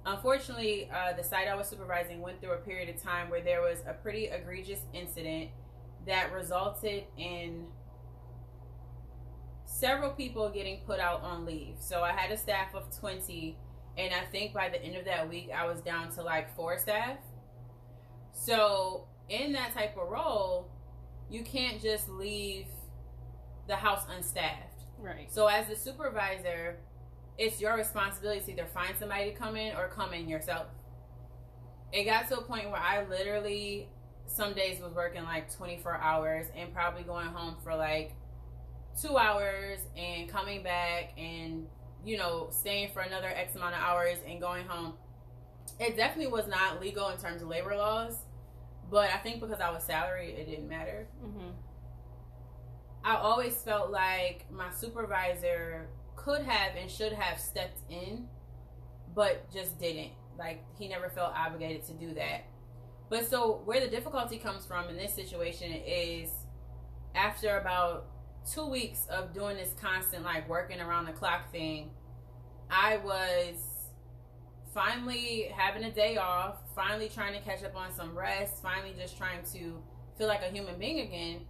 Speaker 2: unfortunately, uh, the site I was supervising went through a period of time where there was a pretty egregious incident that resulted in several people getting put out on leave. So I had a staff of 20 and I think by the end of that week, I was down to like four staff. So, in that type of role, you can't just leave the house unstaffed.
Speaker 1: Right.
Speaker 2: So, as the supervisor, it's your responsibility to either find somebody to come in or come in yourself. It got to a point where I literally, some days was working like 24 hours and probably going home for like two hours and coming back and you know, staying for another X amount of hours and going home. It definitely was not legal in terms of labor laws, but I think because I was salaried, it didn't matter. Mm-hmm. I always felt like my supervisor could have and should have stepped in, but just didn't. Like, he never felt obligated to do that. But so, where the difficulty comes from in this situation is after about two weeks of doing this constant like working around the clock thing, I was finally having a day off, finally trying to catch up on some rest, finally just trying to feel like a human being again.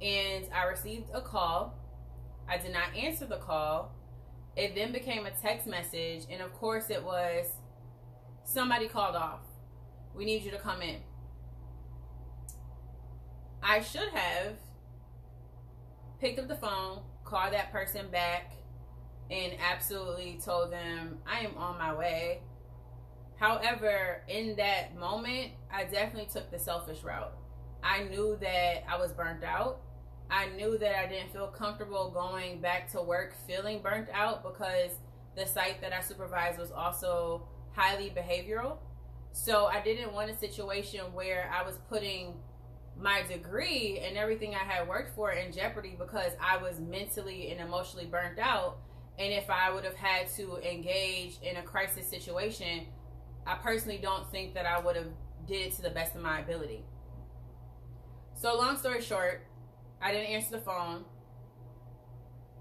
Speaker 2: And I received a call. I did not answer the call. It then became a text message, and of course, it was somebody called off. We need you to come in. I should have picked up the phone, called that person back, and absolutely told them I am on my way. However, in that moment, I definitely took the selfish route. I knew that I was burnt out. I knew that I didn't feel comfortable going back to work feeling burnt out because the site that I supervised was also highly behavioral. So I didn't want a situation where I was putting my degree and everything I had worked for in jeopardy because I was mentally and emotionally burnt out. And if I would have had to engage in a crisis situation, I personally don't think that I would have did it to the best of my ability. So long story short, I didn't answer the phone.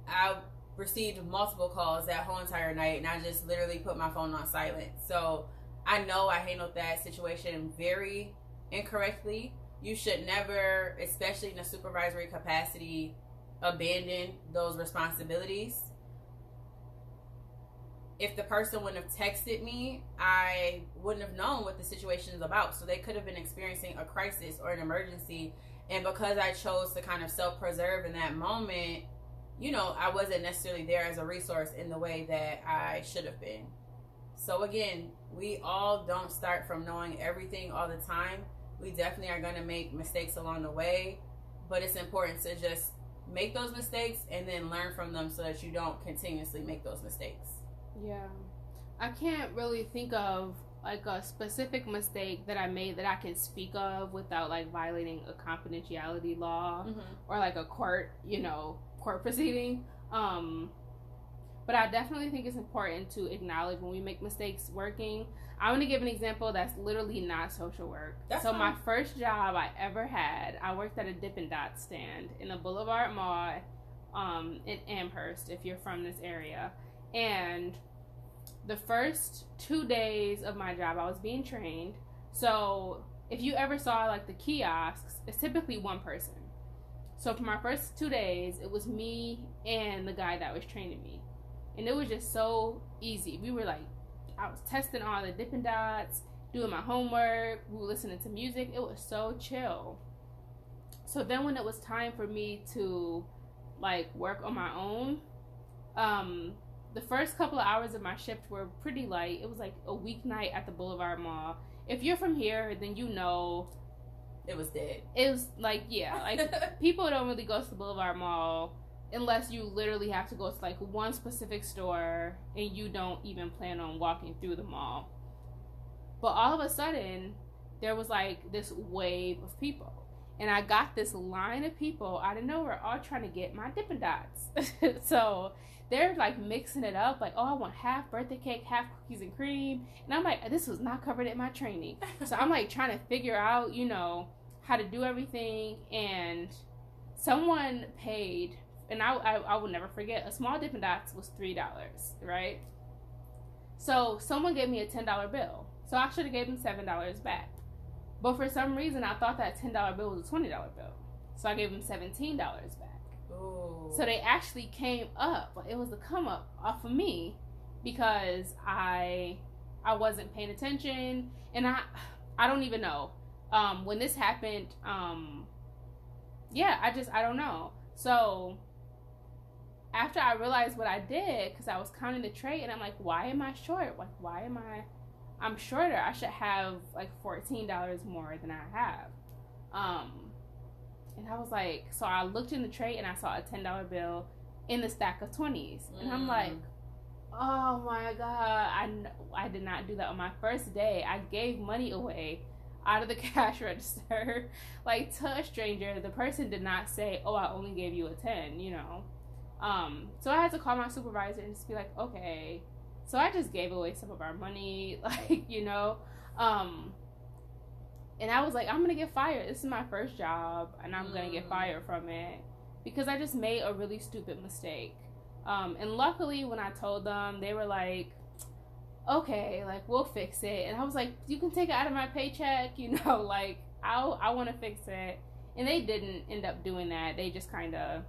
Speaker 2: I received multiple calls that whole entire night and I just literally put my phone on silent. So I know I handled that situation very incorrectly. You should never, especially in a supervisory capacity, abandon those responsibilities. If the person wouldn't have texted me, I wouldn't have known what the situation is about. So they could have been experiencing a crisis or an emergency. And because I chose to kind of self preserve in that moment, you know, I wasn't necessarily there as a resource in the way that I should have been. So again, we all don't start from knowing everything all the time. We definitely are going to make mistakes along the way, but it's important to just make those mistakes and then learn from them so that you don't continuously make those mistakes.
Speaker 1: Yeah. I can't really think of like a specific mistake that I made that I can speak of without like violating a confidentiality law mm-hmm. or like a court, you know, court proceeding. Um but I definitely think it's important to acknowledge when we make mistakes working. I'm to give an example that's literally not social work. That's so, fine. my first job I ever had, I worked at a Dippin' Dot stand in the Boulevard Mall um, in Amherst, if you're from this area. And the first two days of my job, I was being trained. So, if you ever saw like the kiosks, it's typically one person. So, for my first two days, it was me and the guy that was training me and it was just so easy. We were like, I was testing all the Dippin' Dots, doing my homework, we were listening to music. It was so chill. So then when it was time for me to like work on my own, um, the first couple of hours of my shift were pretty light. It was like a weeknight at the Boulevard Mall. If you're from here, then you know
Speaker 2: it was dead.
Speaker 1: It was like yeah, like people don't really go to the Boulevard Mall unless you literally have to go to like one specific store and you don't even plan on walking through the mall. But all of a sudden, there was like this wave of people. And I got this line of people out of nowhere all trying to get my Dippin' Dots. so they're like mixing it up, like, oh, I want half birthday cake, half cookies and cream. And I'm like, this was not covered in my training. so I'm like trying to figure out, you know, how to do everything. And someone paid and I, I, I will never forget a small Dippin' Dots was three dollars, right? So someone gave me a ten dollar bill, so I should have gave them seven dollars back. But for some reason, I thought that ten dollar bill was a twenty dollar bill, so I gave them seventeen dollars back. So they actually came up. It was a come up off of me because I I wasn't paying attention, and I I don't even know um, when this happened. Um, yeah, I just I don't know. So after I realized what I did, because I was counting the tray, and I'm like, why am I short? Like, why am I? I'm shorter. I should have like fourteen dollars more than I have. Um, and I was like, so I looked in the tray and I saw a ten dollar bill in the stack of twenties, and I'm like, mm. oh my god, I I did not do that on my first day. I gave money away out of the cash register, like to a stranger. The person did not say, oh, I only gave you a ten, you know. Um, so I had to call my supervisor and just be like, okay. So I just gave away some of our money, like, you know. Um, and I was like, I'm gonna get fired. This is my first job, and I'm gonna get mm. fired from it because I just made a really stupid mistake. Um, and luckily, when I told them, they were like, okay, like we'll fix it. And I was like, you can take it out of my paycheck, you know, like I I want to fix it. And they didn't end up doing that. They just kind of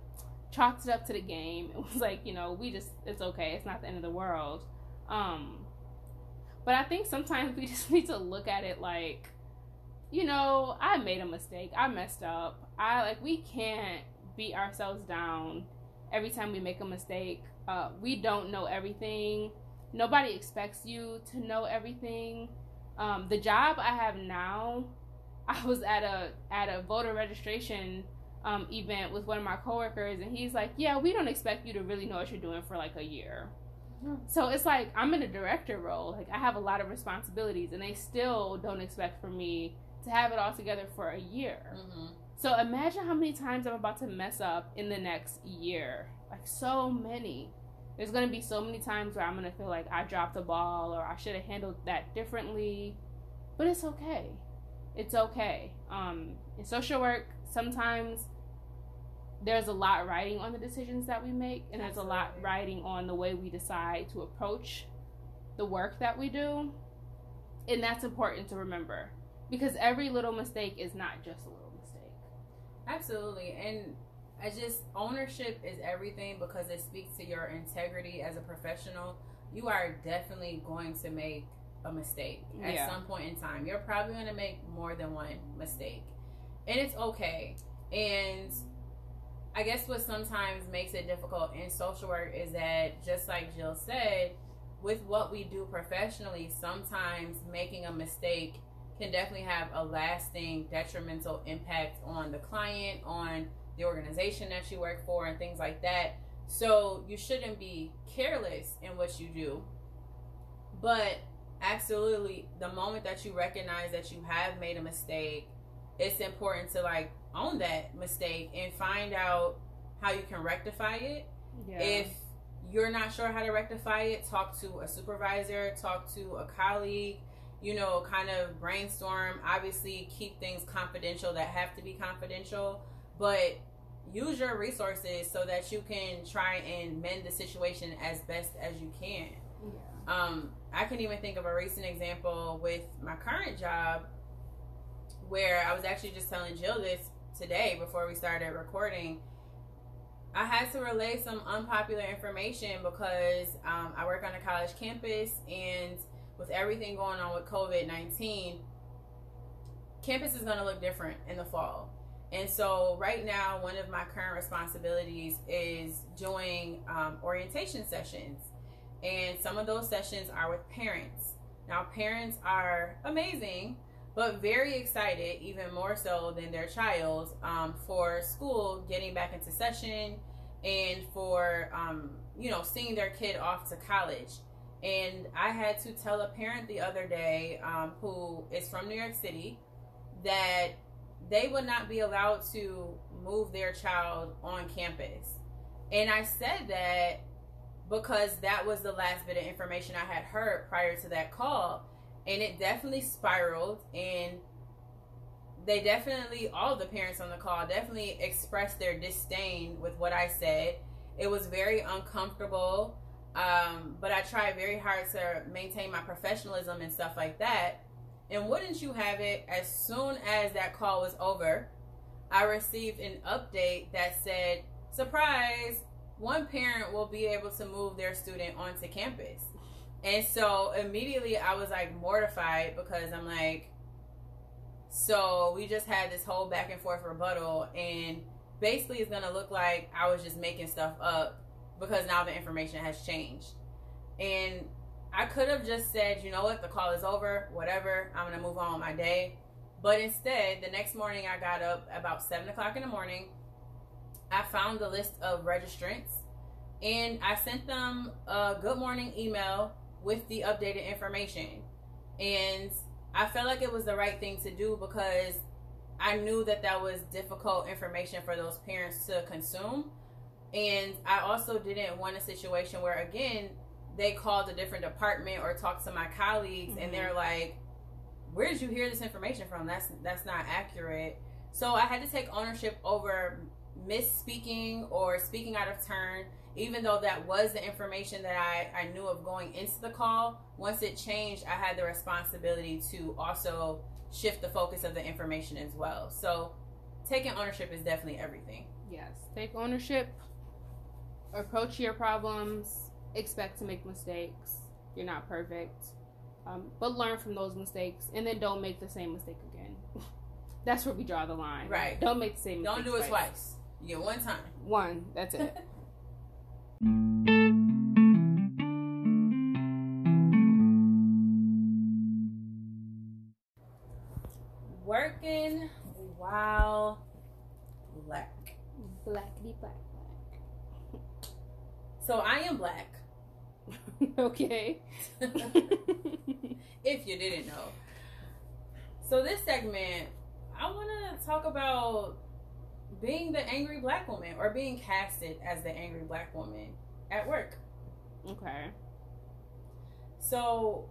Speaker 1: chalked it up to the game. It was like, you know, we just it's okay. It's not the end of the world. Um but I think sometimes we just need to look at it like you know, I made a mistake. I messed up. I like we can't beat ourselves down every time we make a mistake. Uh, we don't know everything. Nobody expects you to know everything. Um, the job I have now, I was at a at a voter registration um, event with one of my coworkers, and he's like, "Yeah, we don't expect you to really know what you're doing for like a year." So it's like I'm in a director role. Like I have a lot of responsibilities, and they still don't expect for me to have it all together for a year. Mm-hmm. So imagine how many times I'm about to mess up in the next year. Like so many. There's gonna be so many times where I'm gonna feel like I dropped the ball or I should have handled that differently. But it's okay. It's okay. Um, in social work, sometimes there's a lot riding on the decisions that we make, and there's Absolutely. a lot riding on the way we decide to approach the work that we do. And that's important to remember because every little mistake is not just a little mistake.
Speaker 2: Absolutely. And I just ownership is everything because it speaks to your integrity as a professional. You are definitely going to make a mistake at yeah. some point in time. You're probably going to make more than one mistake. And it's okay. And I guess what sometimes makes it difficult in social work is that, just like Jill said, with what we do professionally, sometimes making a mistake can definitely have a lasting detrimental impact on the client, on the organization that you work for, and things like that. So you shouldn't be careless in what you do. But absolutely, the moment that you recognize that you have made a mistake, it's important to like own that mistake and find out how you can rectify it. Yeah. If you're not sure how to rectify it, talk to a supervisor, talk to a colleague, you know, kind of brainstorm. Obviously, keep things confidential that have to be confidential, but use your resources so that you can try and mend the situation as best as you can. Yeah. Um, I can even think of a recent example with my current job where I was actually just telling Jill this today before we started recording. I had to relay some unpopular information because um, I work on a college campus, and with everything going on with COVID 19, campus is going to look different in the fall. And so, right now, one of my current responsibilities is doing um, orientation sessions. And some of those sessions are with parents. Now, parents are amazing but very excited, even more so than their child, um, for school getting back into session and for, um, you know, seeing their kid off to college. And I had to tell a parent the other day um, who is from New York City that they would not be allowed to move their child on campus. And I said that because that was the last bit of information I had heard prior to that call. And it definitely spiraled. And they definitely all the parents on the call definitely expressed their disdain with what i said. It was very uncomfortable um, but i tried very hard to maintain my professionalism and stuff like that. And wouldn't you have it as soon as that call was over i received an update that said surprise one parent will be able to move their student onto campus. And so immediately I was like mortified because I'm like, so we just had this whole back and forth rebuttal, and basically it's gonna look like I was just making stuff up because now the information has changed. And I could have just said, you know what, the call is over, whatever, I'm gonna move on with my day. But instead, the next morning I got up about seven o'clock in the morning. I found the list of registrants and I sent them a good morning email with the updated information. And I felt like it was the right thing to do because I knew that that was difficult information for those parents to consume. And I also didn't want a situation where, again, they called a different department or talked to my colleagues mm-hmm. and they're like, where did you hear this information from? That's that's not accurate. So I had to take ownership over misspeaking or speaking out of turn even though that was the information that I, I knew of going into the call, once it changed, I had the responsibility to also shift the focus of the information as well. So taking ownership is definitely everything.
Speaker 1: Yes, take ownership, approach your problems, expect to make mistakes. You're not perfect, um, but learn from those mistakes and then don't make the same mistake again. That's where we draw the line.
Speaker 2: Right.
Speaker 1: Don't make the same mistake.
Speaker 2: Don't do it twice. twice. You get one time.
Speaker 1: One. That's it.
Speaker 2: Working while So I am black.
Speaker 1: okay.
Speaker 2: if you didn't know. So this segment, I want to talk about being the angry black woman or being casted as the angry black woman at work.
Speaker 1: Okay.
Speaker 2: So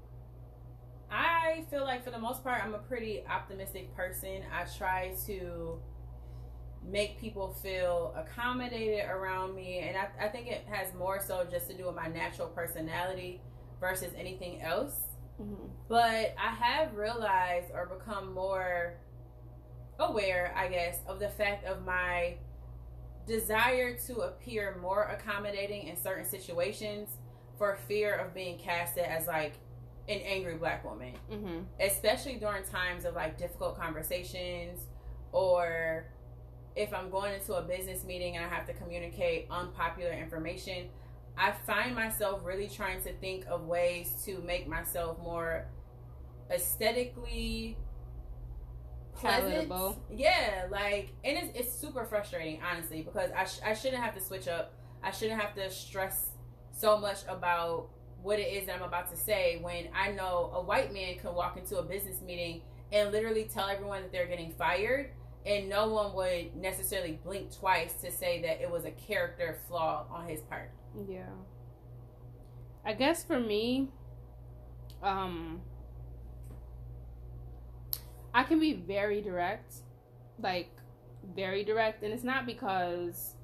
Speaker 2: I feel like for the most part I'm a pretty optimistic person. I try to make people feel accommodated around me and I, I think it has more so just to do with my natural personality versus anything else. Mm-hmm. But I have realized or become more aware, I guess, of the fact of my desire to appear more accommodating in certain situations for fear of being casted as like an angry black woman, mm-hmm. especially during times of like difficult conversations or if I'm going into a business meeting and I have to communicate unpopular information. I find myself really trying to think of ways to make myself more aesthetically pleasant. Yeah, like, and it's, it's super frustrating, honestly, because I, sh- I shouldn't have to switch up. I shouldn't have to stress so much about what it is that I'm about to say when I know a white man can walk into a business meeting and literally tell everyone that they're getting fired and no one would necessarily blink twice to say that it was a character flaw on his part.
Speaker 1: Yeah. I guess for me, um, I can be very direct, like very direct, and it's not because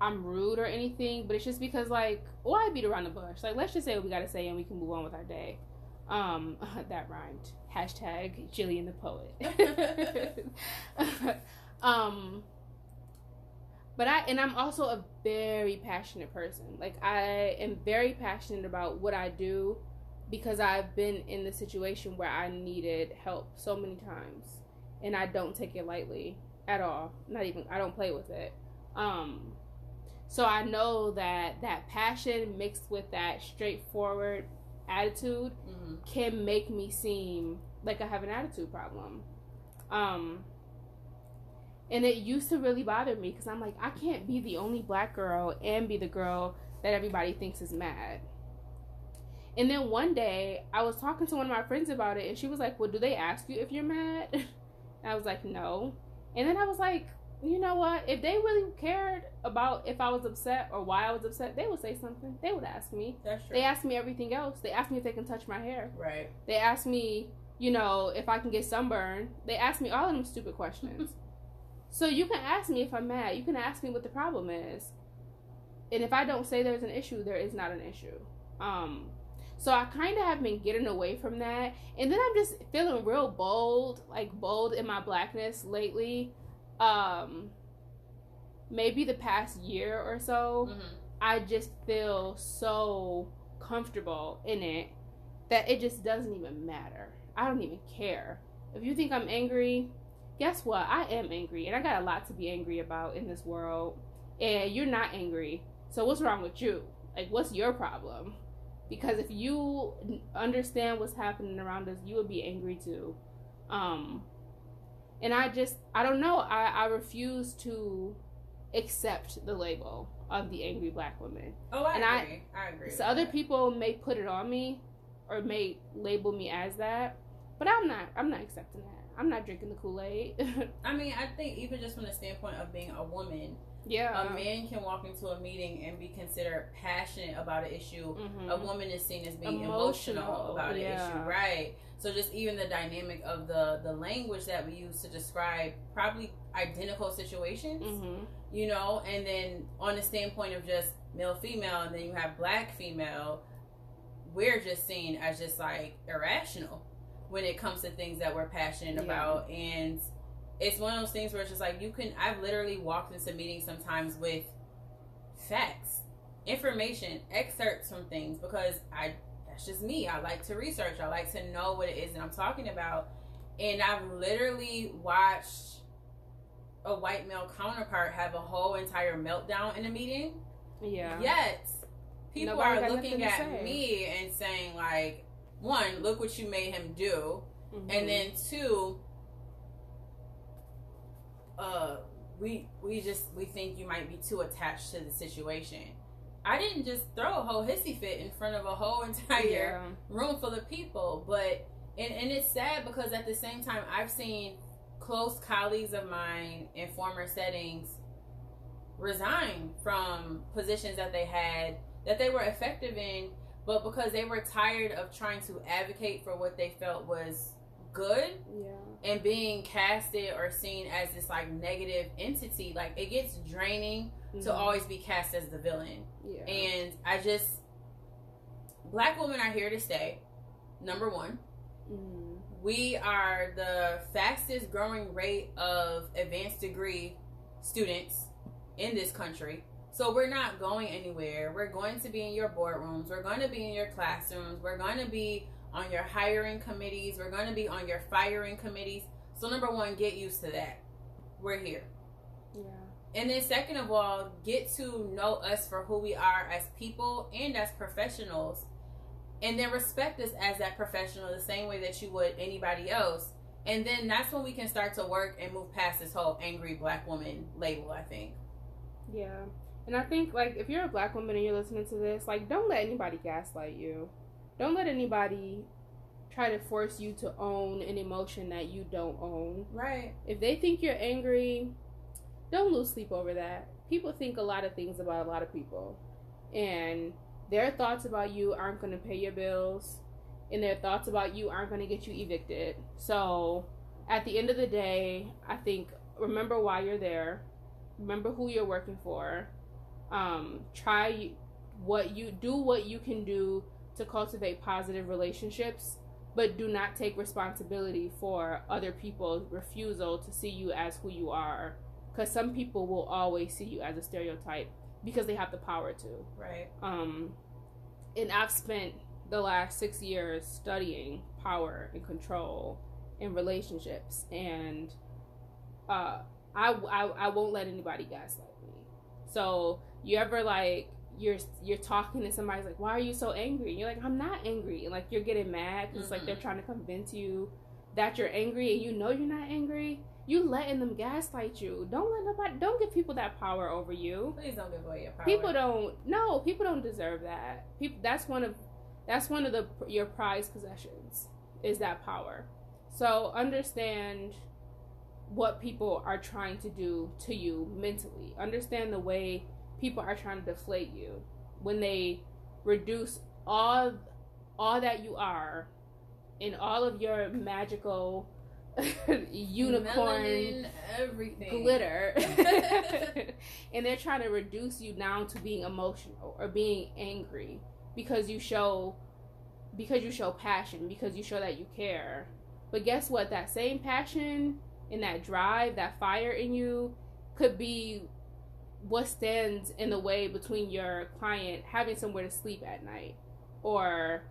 Speaker 1: I'm rude or anything, but it's just because like why beat around the bush? Like let's just say what we gotta say and we can move on with our day. Um, that rhymed. Hashtag Jillian the poet. um, but I and I'm also a very passionate person. Like I am very passionate about what I do because I've been in the situation where I needed help so many times and I don't take it lightly at all. Not even I don't play with it. Um so I know that that passion mixed with that straightforward attitude mm-hmm. can make me seem like I have an attitude problem. Um and it used to really bother me because I'm like, I can't be the only black girl and be the girl that everybody thinks is mad. And then one day I was talking to one of my friends about it and she was like, Well, do they ask you if you're mad? And I was like, No. And then I was like, you know what? If they really cared about if I was upset or why I was upset, they would say something. They would ask me.
Speaker 2: That's true.
Speaker 1: They ask me everything else. They ask me if they can touch my hair.
Speaker 2: Right.
Speaker 1: They ask me, you know, if I can get sunburn. They ask me all of them stupid questions. so you can ask me if I'm mad. You can ask me what the problem is. And if I don't say there's an issue, there is not an issue. Um, so I kind of have been getting away from that. And then I'm just feeling real bold, like bold in my blackness lately um maybe the past year or so mm-hmm. i just feel so comfortable in it that it just doesn't even matter. I don't even care. If you think i'm angry guess what? I am angry and i got a lot to be angry about in this world and you're not angry. So what's wrong with you? Like what's your problem? Because if you understand what's happening around us you would be angry too. Um and I just I don't know I I refuse to accept the label of the angry black woman.
Speaker 2: Oh, I and agree. I, I agree.
Speaker 1: So other that. people may put it on me or may label me as that, but I'm not. I'm not accepting that. I'm not drinking the Kool Aid.
Speaker 2: I mean, I think even just from the standpoint of being a woman,
Speaker 1: yeah,
Speaker 2: a man can walk into a meeting and be considered passionate about an issue. Mm-hmm. A woman is seen as being emotional, emotional about yeah. an issue, right? So just even the dynamic of the the language that we use to describe probably identical situations, mm-hmm. you know, and then on the standpoint of just male female, and then you have black female, we're just seen as just like irrational when it comes to things that we're passionate yeah. about and it's one of those things where it's just like you can I've literally walked into meetings sometimes with facts, information, excerpts from things because I that's just me. I like to research. I like to know what it is that I'm talking about. And I've literally watched a white male counterpart have a whole entire meltdown in a meeting.
Speaker 1: Yeah.
Speaker 2: Yet people Nobody are looking at me and saying like, one, look what you made him do, mm-hmm. and then two, uh, we we just we think you might be too attached to the situation I didn't just throw a whole hissy fit in front of a whole entire
Speaker 1: Yeah.
Speaker 2: room full of people. But and and it's sad because at the same time I've seen close colleagues of mine in former settings resign from positions that they had that they were effective in, but because they were tired of trying to advocate for what they felt was good
Speaker 1: Yeah.
Speaker 2: And being casted or seen as this like negative entity, like it gets draining to
Speaker 1: Mhm.
Speaker 2: always be cast as the villain.
Speaker 1: Yeah.
Speaker 2: And I just black women are here to stay. Number one.
Speaker 1: Mhm.
Speaker 2: We are the fastest growing rate of advanced degree students in this country. So we're not going anywhere. We're going to be in your boardrooms. We're going to be in your classrooms. We're going to be on your hiring committees. We're going to be on your firing committees. So number one, get used to that. We're here.
Speaker 1: Yeah.
Speaker 2: And then second of all, get to know us for who we are as people and as professionals. And then respect us as that professional the same way that you would anybody else. And then that's when we can start to work and move past this whole angry black woman label, I think.
Speaker 1: Yeah. And I think like if you're a black woman and you're listening to this, like don't let anybody gaslight you. Don't let anybody try to force you to own an emotion that you don't own.
Speaker 2: Right.
Speaker 1: If they think you're angry, don't lose sleep over that. People think a lot of things about a lot of people. And their thoughts about you aren't going to pay your bills. And their thoughts about you aren't going to get you evicted. So, at the end of the day, I think remember why you're there. Remember who you're working for. Um, try what you do what you can do to cultivate positive relationships but do not take responsibility for other people's refusal to see you as who you are. Because some people will always see you as a stereotype because they have the power to.
Speaker 2: Right.
Speaker 1: um and i've spent the last six years studying power and control in relationships and uh i i, I won't let anybody gaslight me. So you ever like you're you're talking to somebody's like why are you so angry? And you're like i'm not angry. And like you're getting mad because it's like they're trying to convince you that you're angry and you know you're not angry. You letting them gaslight you. Don't let nobody don't give people that power over you.
Speaker 2: Please don't give away your power.
Speaker 1: people don't no people don't deserve that. People that's one of that's one of the your prized possessions is that power. So understand what people are trying to do to you mentally. Understand the way people are trying to deflate you. When they reduce all all that you are in all of your magical unicorn
Speaker 2: Melanin, everything.
Speaker 1: glitter and they're trying to reduce you down to being emotional or being angry because you show because you show passion because you show that you care. But guess what? That same passion and that drive that fire in you could be what stands in the way between your client having somewhere to sleep at night or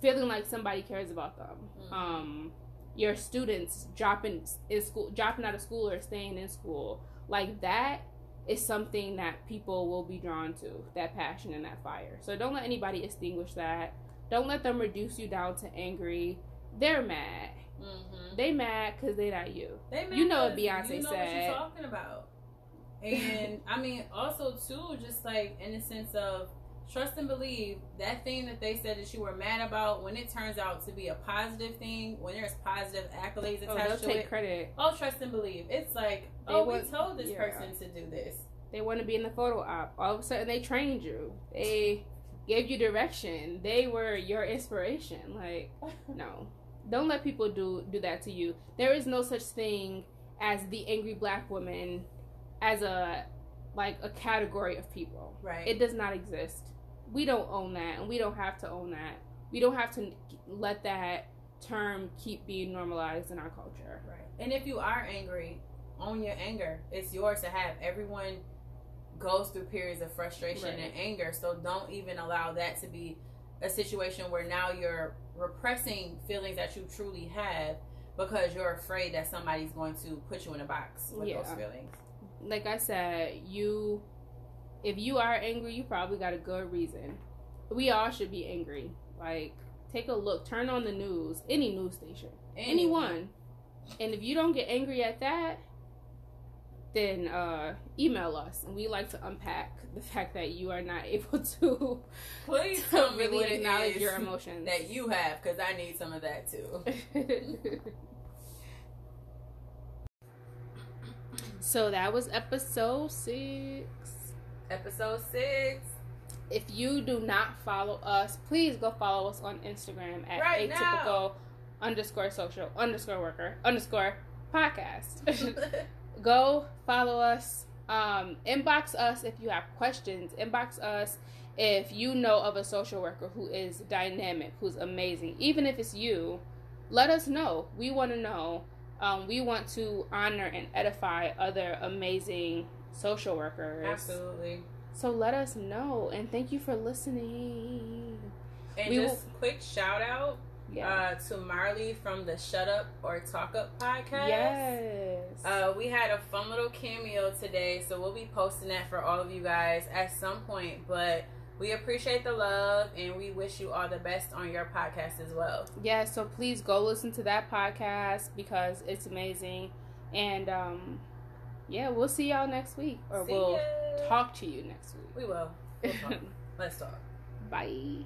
Speaker 1: feeling like somebody cares about them
Speaker 2: Mhm.
Speaker 1: um your students dropping in school dropping out of school or staying in school like that is something that people will be drawn to that passion and that fire so don't let anybody extinguish that don't let them reduce you down to angry they're mad
Speaker 2: Mhm.
Speaker 1: they mad because they not you
Speaker 2: They
Speaker 1: You know what Beyonce
Speaker 2: you know
Speaker 1: said.
Speaker 2: What talking about. And I mean, also too, just like in the sense of trust and believe that thing that they said that you were mad about when it turns out to be a positive thing, when there's positive accolades attached
Speaker 1: oh, they'll
Speaker 2: to
Speaker 1: take
Speaker 2: it.
Speaker 1: credit
Speaker 2: Oh, trust and believe. It's like,
Speaker 1: They
Speaker 2: oh,
Speaker 1: want-
Speaker 2: we told this
Speaker 1: yeah.
Speaker 2: person to do this.
Speaker 1: they want to be in the photo op all of a sudden they trained you they gave you direction they were your inspiration like no don't let people do do that to you there is no such thing as the angry black woman as a like a category of people
Speaker 2: right.
Speaker 1: it does not exist we don't own that and we don't have to own that we don't have to let that term keep being normalized in our culture
Speaker 2: Right. And if you are angry, own your anger. It's yours to have. Everyone goes through periods of frustration
Speaker 1: Right.
Speaker 2: and anger. So don't even allow that to be a situation where now you're repressing feelings that you truly have because you're afraid that somebody's going to put you in a box with
Speaker 1: Yeah.
Speaker 2: those feelings.
Speaker 1: Like I said, you if you are angry, you probably got a good reason. We all should be angry. Like take a look, turn on the news, any news station, anyone. And if you don't get angry at that, then uh, email us, and we like to unpack the fact that you are not able to.
Speaker 2: Please
Speaker 1: to really acknowledge
Speaker 2: is
Speaker 1: your emotions.
Speaker 2: that you have, because I need some of that too.
Speaker 1: So that was episode six.
Speaker 2: Episode six.
Speaker 1: If you do not follow us, please go follow us on Instagram at
Speaker 2: Right
Speaker 1: atypical underscore social underscore worker underscore podcast. go follow us. Um, inbox us if you have questions. Inbox us if you know of a social worker who is dynamic, who's amazing. Even if it's you, let us know. We want to know. Um, we want to honor and edify other amazing social workers.
Speaker 2: Absolutely.
Speaker 1: So let us know. And thank you for listening.
Speaker 2: And
Speaker 1: We
Speaker 2: just quick shout out
Speaker 1: Yeah.
Speaker 2: uh, to Marley from the Shut Up or Talk Up podcast.
Speaker 1: yes.
Speaker 2: Uh, we had a fun little cameo today, so we'll be posting that for all of you guys at some point. But we appreciate the love and we wish you all the best on your podcast as well.
Speaker 1: yeah, so please go listen to that podcast because it's amazing. And um yeah, we'll see y'all next week. Or
Speaker 2: See
Speaker 1: we'll
Speaker 2: ya.
Speaker 1: talk to you next week.
Speaker 2: We will. We'll talk. Let's talk.
Speaker 1: Bye.